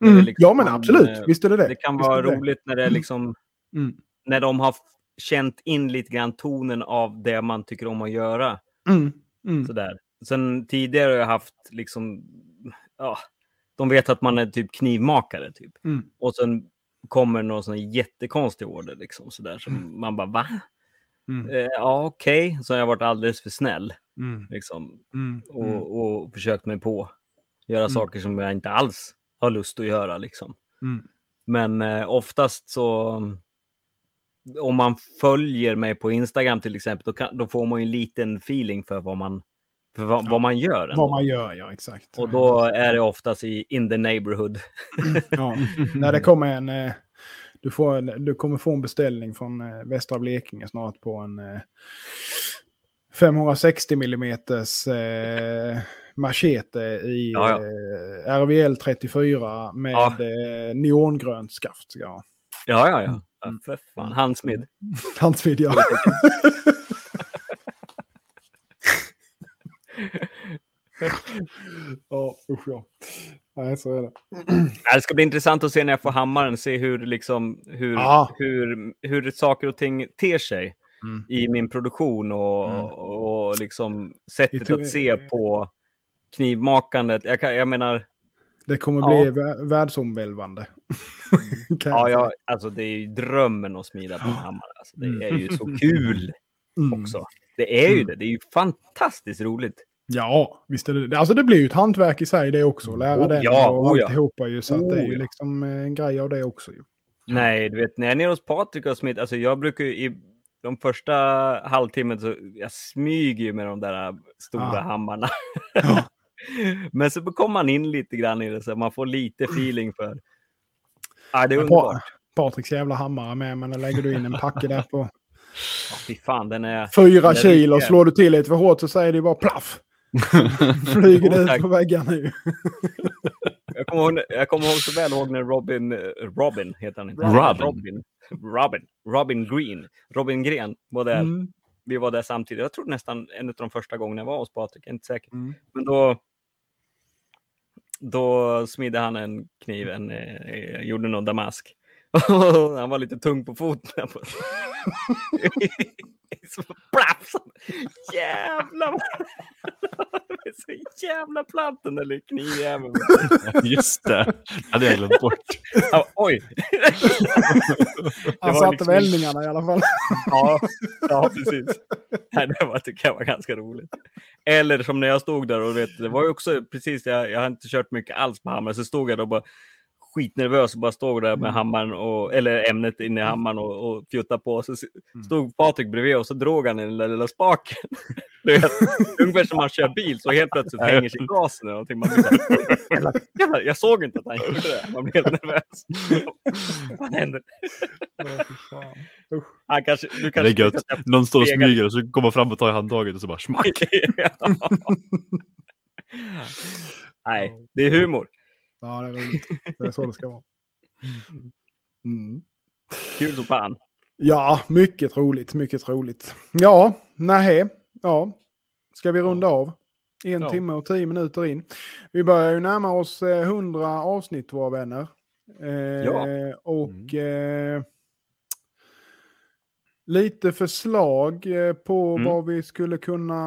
Mm. liksom ja, men absolut. eh, Visst är det det. Det kan Visst vara det roligt när det är liksom Mm. när de har känt in lite grann tonen av det man tycker om att göra. Mm. Mm. Sådär. Sen tidigare har jag haft liksom, ja, de vet att man är typ knivmakare typ. Mm. Och sen kommer någon sån jättekonstig order liksom sådär. Som man bara va? Mm. Eh, ja okej, så har jag varit alldeles för snäll Mm. liksom. Mm. Och, och försökt mig på. Göra Mm. saker som jag inte alls har lust att göra liksom. Mm. Men eh, oftast så om man följer mig på Instagram till exempel, då, kan, då får man ju en liten feeling för vad man, för vad, vad man gör. ändå. Vad man gör, ja exakt. Och då är det oftast i in the neighborhood. Ja. När det kommer en... eh, Du, får en, du kommer få en beställning från eh, Västra Blekinge snart på en eh, 560 mm eh, machete i Ja, ja. Eh, RVL 34 med Ja. eh, neongrönt skaft. Ja. Ja, ja, ja. ja Mm. för fan. Handsmed. Handsvid, ja. Ja, usch ja. Nej, så är det. Ja, Det ska bli intressant att se när jag får hammaren, se hur, liksom, hur, Ja. hur, hur saker och ting ter sig Mm. i min produktion och, Mm. och liksom sättet att se på knivmakandet. Jag, kan, jag menar, Det kommer Ja. bli vä- världsomvälvande. Ja, jag, alltså, det är ju drömmen att smida på en hammare. Alltså, det Mm. är ju så kul Mm. också. Det är ju Mm. det. Det är ju fantastiskt roligt. Ja, visst är det det. Alltså det blir ju ett hantverk i sig det också. Lära Oh, den ja, och oh, ja. alltihopa ju. Så att det är Oh, ju ja. liksom eh, en grej av det också ju. Nej, du vet, när jag är nere hos Patrik och Smith, alltså jag brukar ju i de första halvtimmen så jag smyger ju med de där stora Ah. hammarna. Ja. Men så kommer man in lite grann i det, så man får lite feeling för. Ja, det är underbart. Pa- Patriks jävla hammare med, men lägger du in en packe där på fy fan, den är... fyra kilo. Slår du till lite för hårt så säger det bara plaff. Flyger Oh, ut på väggarna ju. Jag kommer, ihåg, jag kommer ihåg så väl ihåg när Robin, eh, Robin heter han inte? Robin. Robin. Robin. Robin Green. Robin Gren var där. Mm. Vi var där samtidigt. Jag tror nästan en av de första gångerna jag var hos Patrik. Jag är inte säker. Mm. Men då, då smidde han en kniv, en, eh, gjorde någon damask. han var lite tung på foten. plaff! Jävlar! Det är så jävla platt den där knivjäveln. Just det. Det hade jag glömt bort. Ja, oj! Han satte liksom- vändningarna i alla fall. Ja, ja precis. Nej, det var, tycker jag var ganska roligt. Eller som när jag stod där och vet, det var ju också precis, jag, jag har inte kört mycket alls på hammaren, så stod jag där och bara skitnervös och bara stod där med hammaren, och, eller ämnet inne i hammaren och, och fjuttade på. Så s- stod Patrik bredvid och så drog han i den där lilla spaken. Du vet, ungefär som man kör bil så helt plötsligt hänger sig gasen eller någonting. Man blir så här, "Jävlar, jävlar, jag såg inte att han gjorde det. Man blir helt nervös. Vad händer? Han kanske, du Det kanske är gött. Någon står och smyger och så kommer fram och tar i handtaget och så bara smack. Nej, det är humor. Ja, det är roligt. Det är så det ska vara. Mm. Kul som fan. Ja, mycket roligt, mycket roligt. Ja, nej, ja. Ska vi runda av? En Ja. timme och tio minuter in. Vi börjar ju närma oss eh, 100 avsnitt, våra vänner. Eh, Ja. Och eh, lite förslag eh, på Mm. vad vi skulle kunna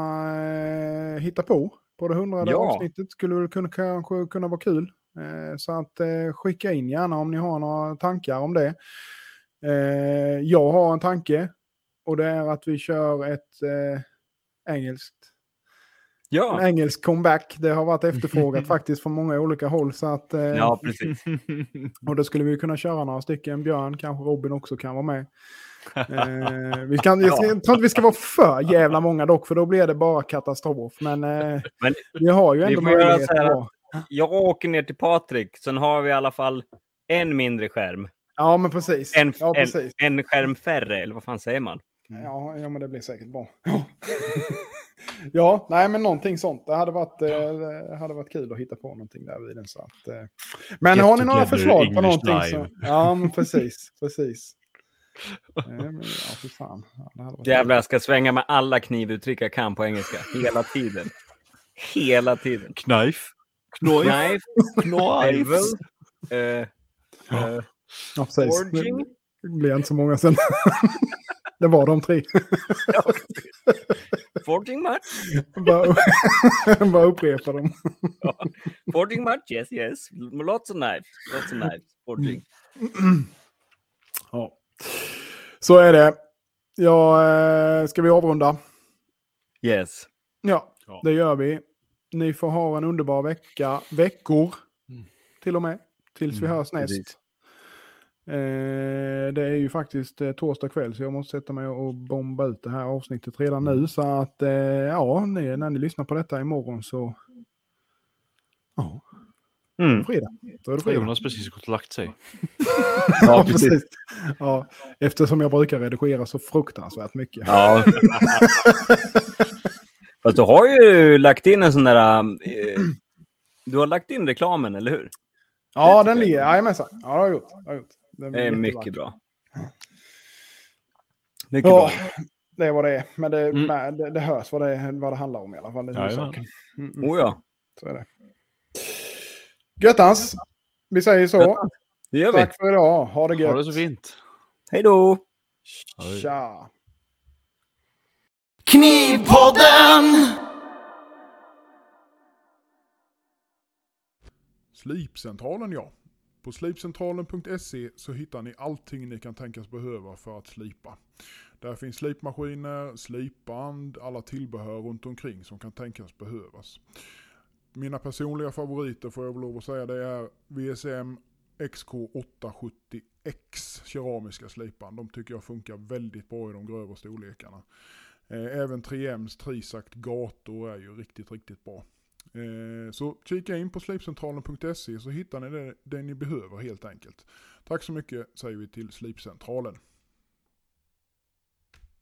eh, hitta på. På det hundrade Ja. avsnittet skulle väl kunna, kanske kunna vara kul. Eh, så att eh, skicka in gärna om ni har några tankar om det. Eh, jag har en tanke och det är att vi kör ett engelskt en Ja, engelsk comeback. Det har varit efterfrågat faktiskt från många olika håll. Så att, eh, ja precis. Och då skulle vi kunna köra några stycken. Björn, kanske Robin också kan vara med. Eh, vi kan, jag, tror inte vi ska vara för jävla många dock, för då blir det bara katastrof. Men, eh, Men vi har ju ändå möjlighet att Jag åker ner till Patrik, sen har vi i alla fall en mindre skärm. Ja, men precis. En, ja, en, precis. en skärm färre, eller vad fan säger man? Ja, ja, men det blir säkert bra. Ja. ja, nej, men någonting sånt. Det hade varit, eh, det hade varit kul att hitta på någonting där vid den. Så att, eh. Men Get har ni några förslag på English någonting? Så, ja, men precis. precis. Eh, men, ja, för fan. Ja, det hade varit Jävlar, jag ska svänga med alla knivuttryck jag kan på engelska. Hela tiden. Hela tiden. Knife. Knife. Bevel, eh, eh, Ja, precis. forging. Det blir inte så många sen. det var de tre. Forging much? bara, bara upprepa dem. Forging much? Yes, yes. Lots of knives. Lots of knives. Forging. Ja. Så är det. Ja, eh, ska vi avrunda? Yes. Ja. det gör vi. Ni får ha en underbar vecka, veckor Mm. till och med, tills vi hörs näst. precis. Eh, det är ju faktiskt eh, torsdag kväll så jag måste sätta mig och bomba ut det här avsnittet redan nu. Så att eh, ja, ni, när ni lyssnar på detta imorgon så... Ja, Mm. fredag. Då är det fredag. Jonas precis gått och lagt sig. Ja, precis. Ja, eftersom jag brukar redigera så fruktansvärt mycket. Ja. Fast du har ju lagt in en sån där... Eh, du har lagt in reklamen, eller hur? Ja, den ligger. Jajamensan. Ja, det har jag gjort. Det har jag gjort. Den Det är mycket bra. Mycket Ja, bra. det är vad det är. Men det, Mm. men det, det hörs vad det, vad det handlar om i alla fall. Det är huvudsaken. Mm, mm, Oh ja, så är det. Göttans! Vi säger så. Göttans. det gör vi. Tack för idag. Ha det gött. Ha det så fint. Hej då! Tja! Knivpodden! Slipcentralen ja. På slipcentralen.se så hittar ni allting ni kan tänkas behöva för att slipa. Där finns slipmaskiner, slipband, alla tillbehör runt omkring som kan tänkas behövas. Mina personliga favoriter får jag väl lov att säga det är VSM XK870X keramiska slipband. De tycker jag funkar väldigt bra i de grövre storlekarna. Eh, även 3Ms Trisact gator är ju riktigt, riktigt bra. Eh, så kika in på slipcentralen.se så hittar ni det, det ni behöver helt enkelt. Tack så mycket säger vi till Slipcentralen.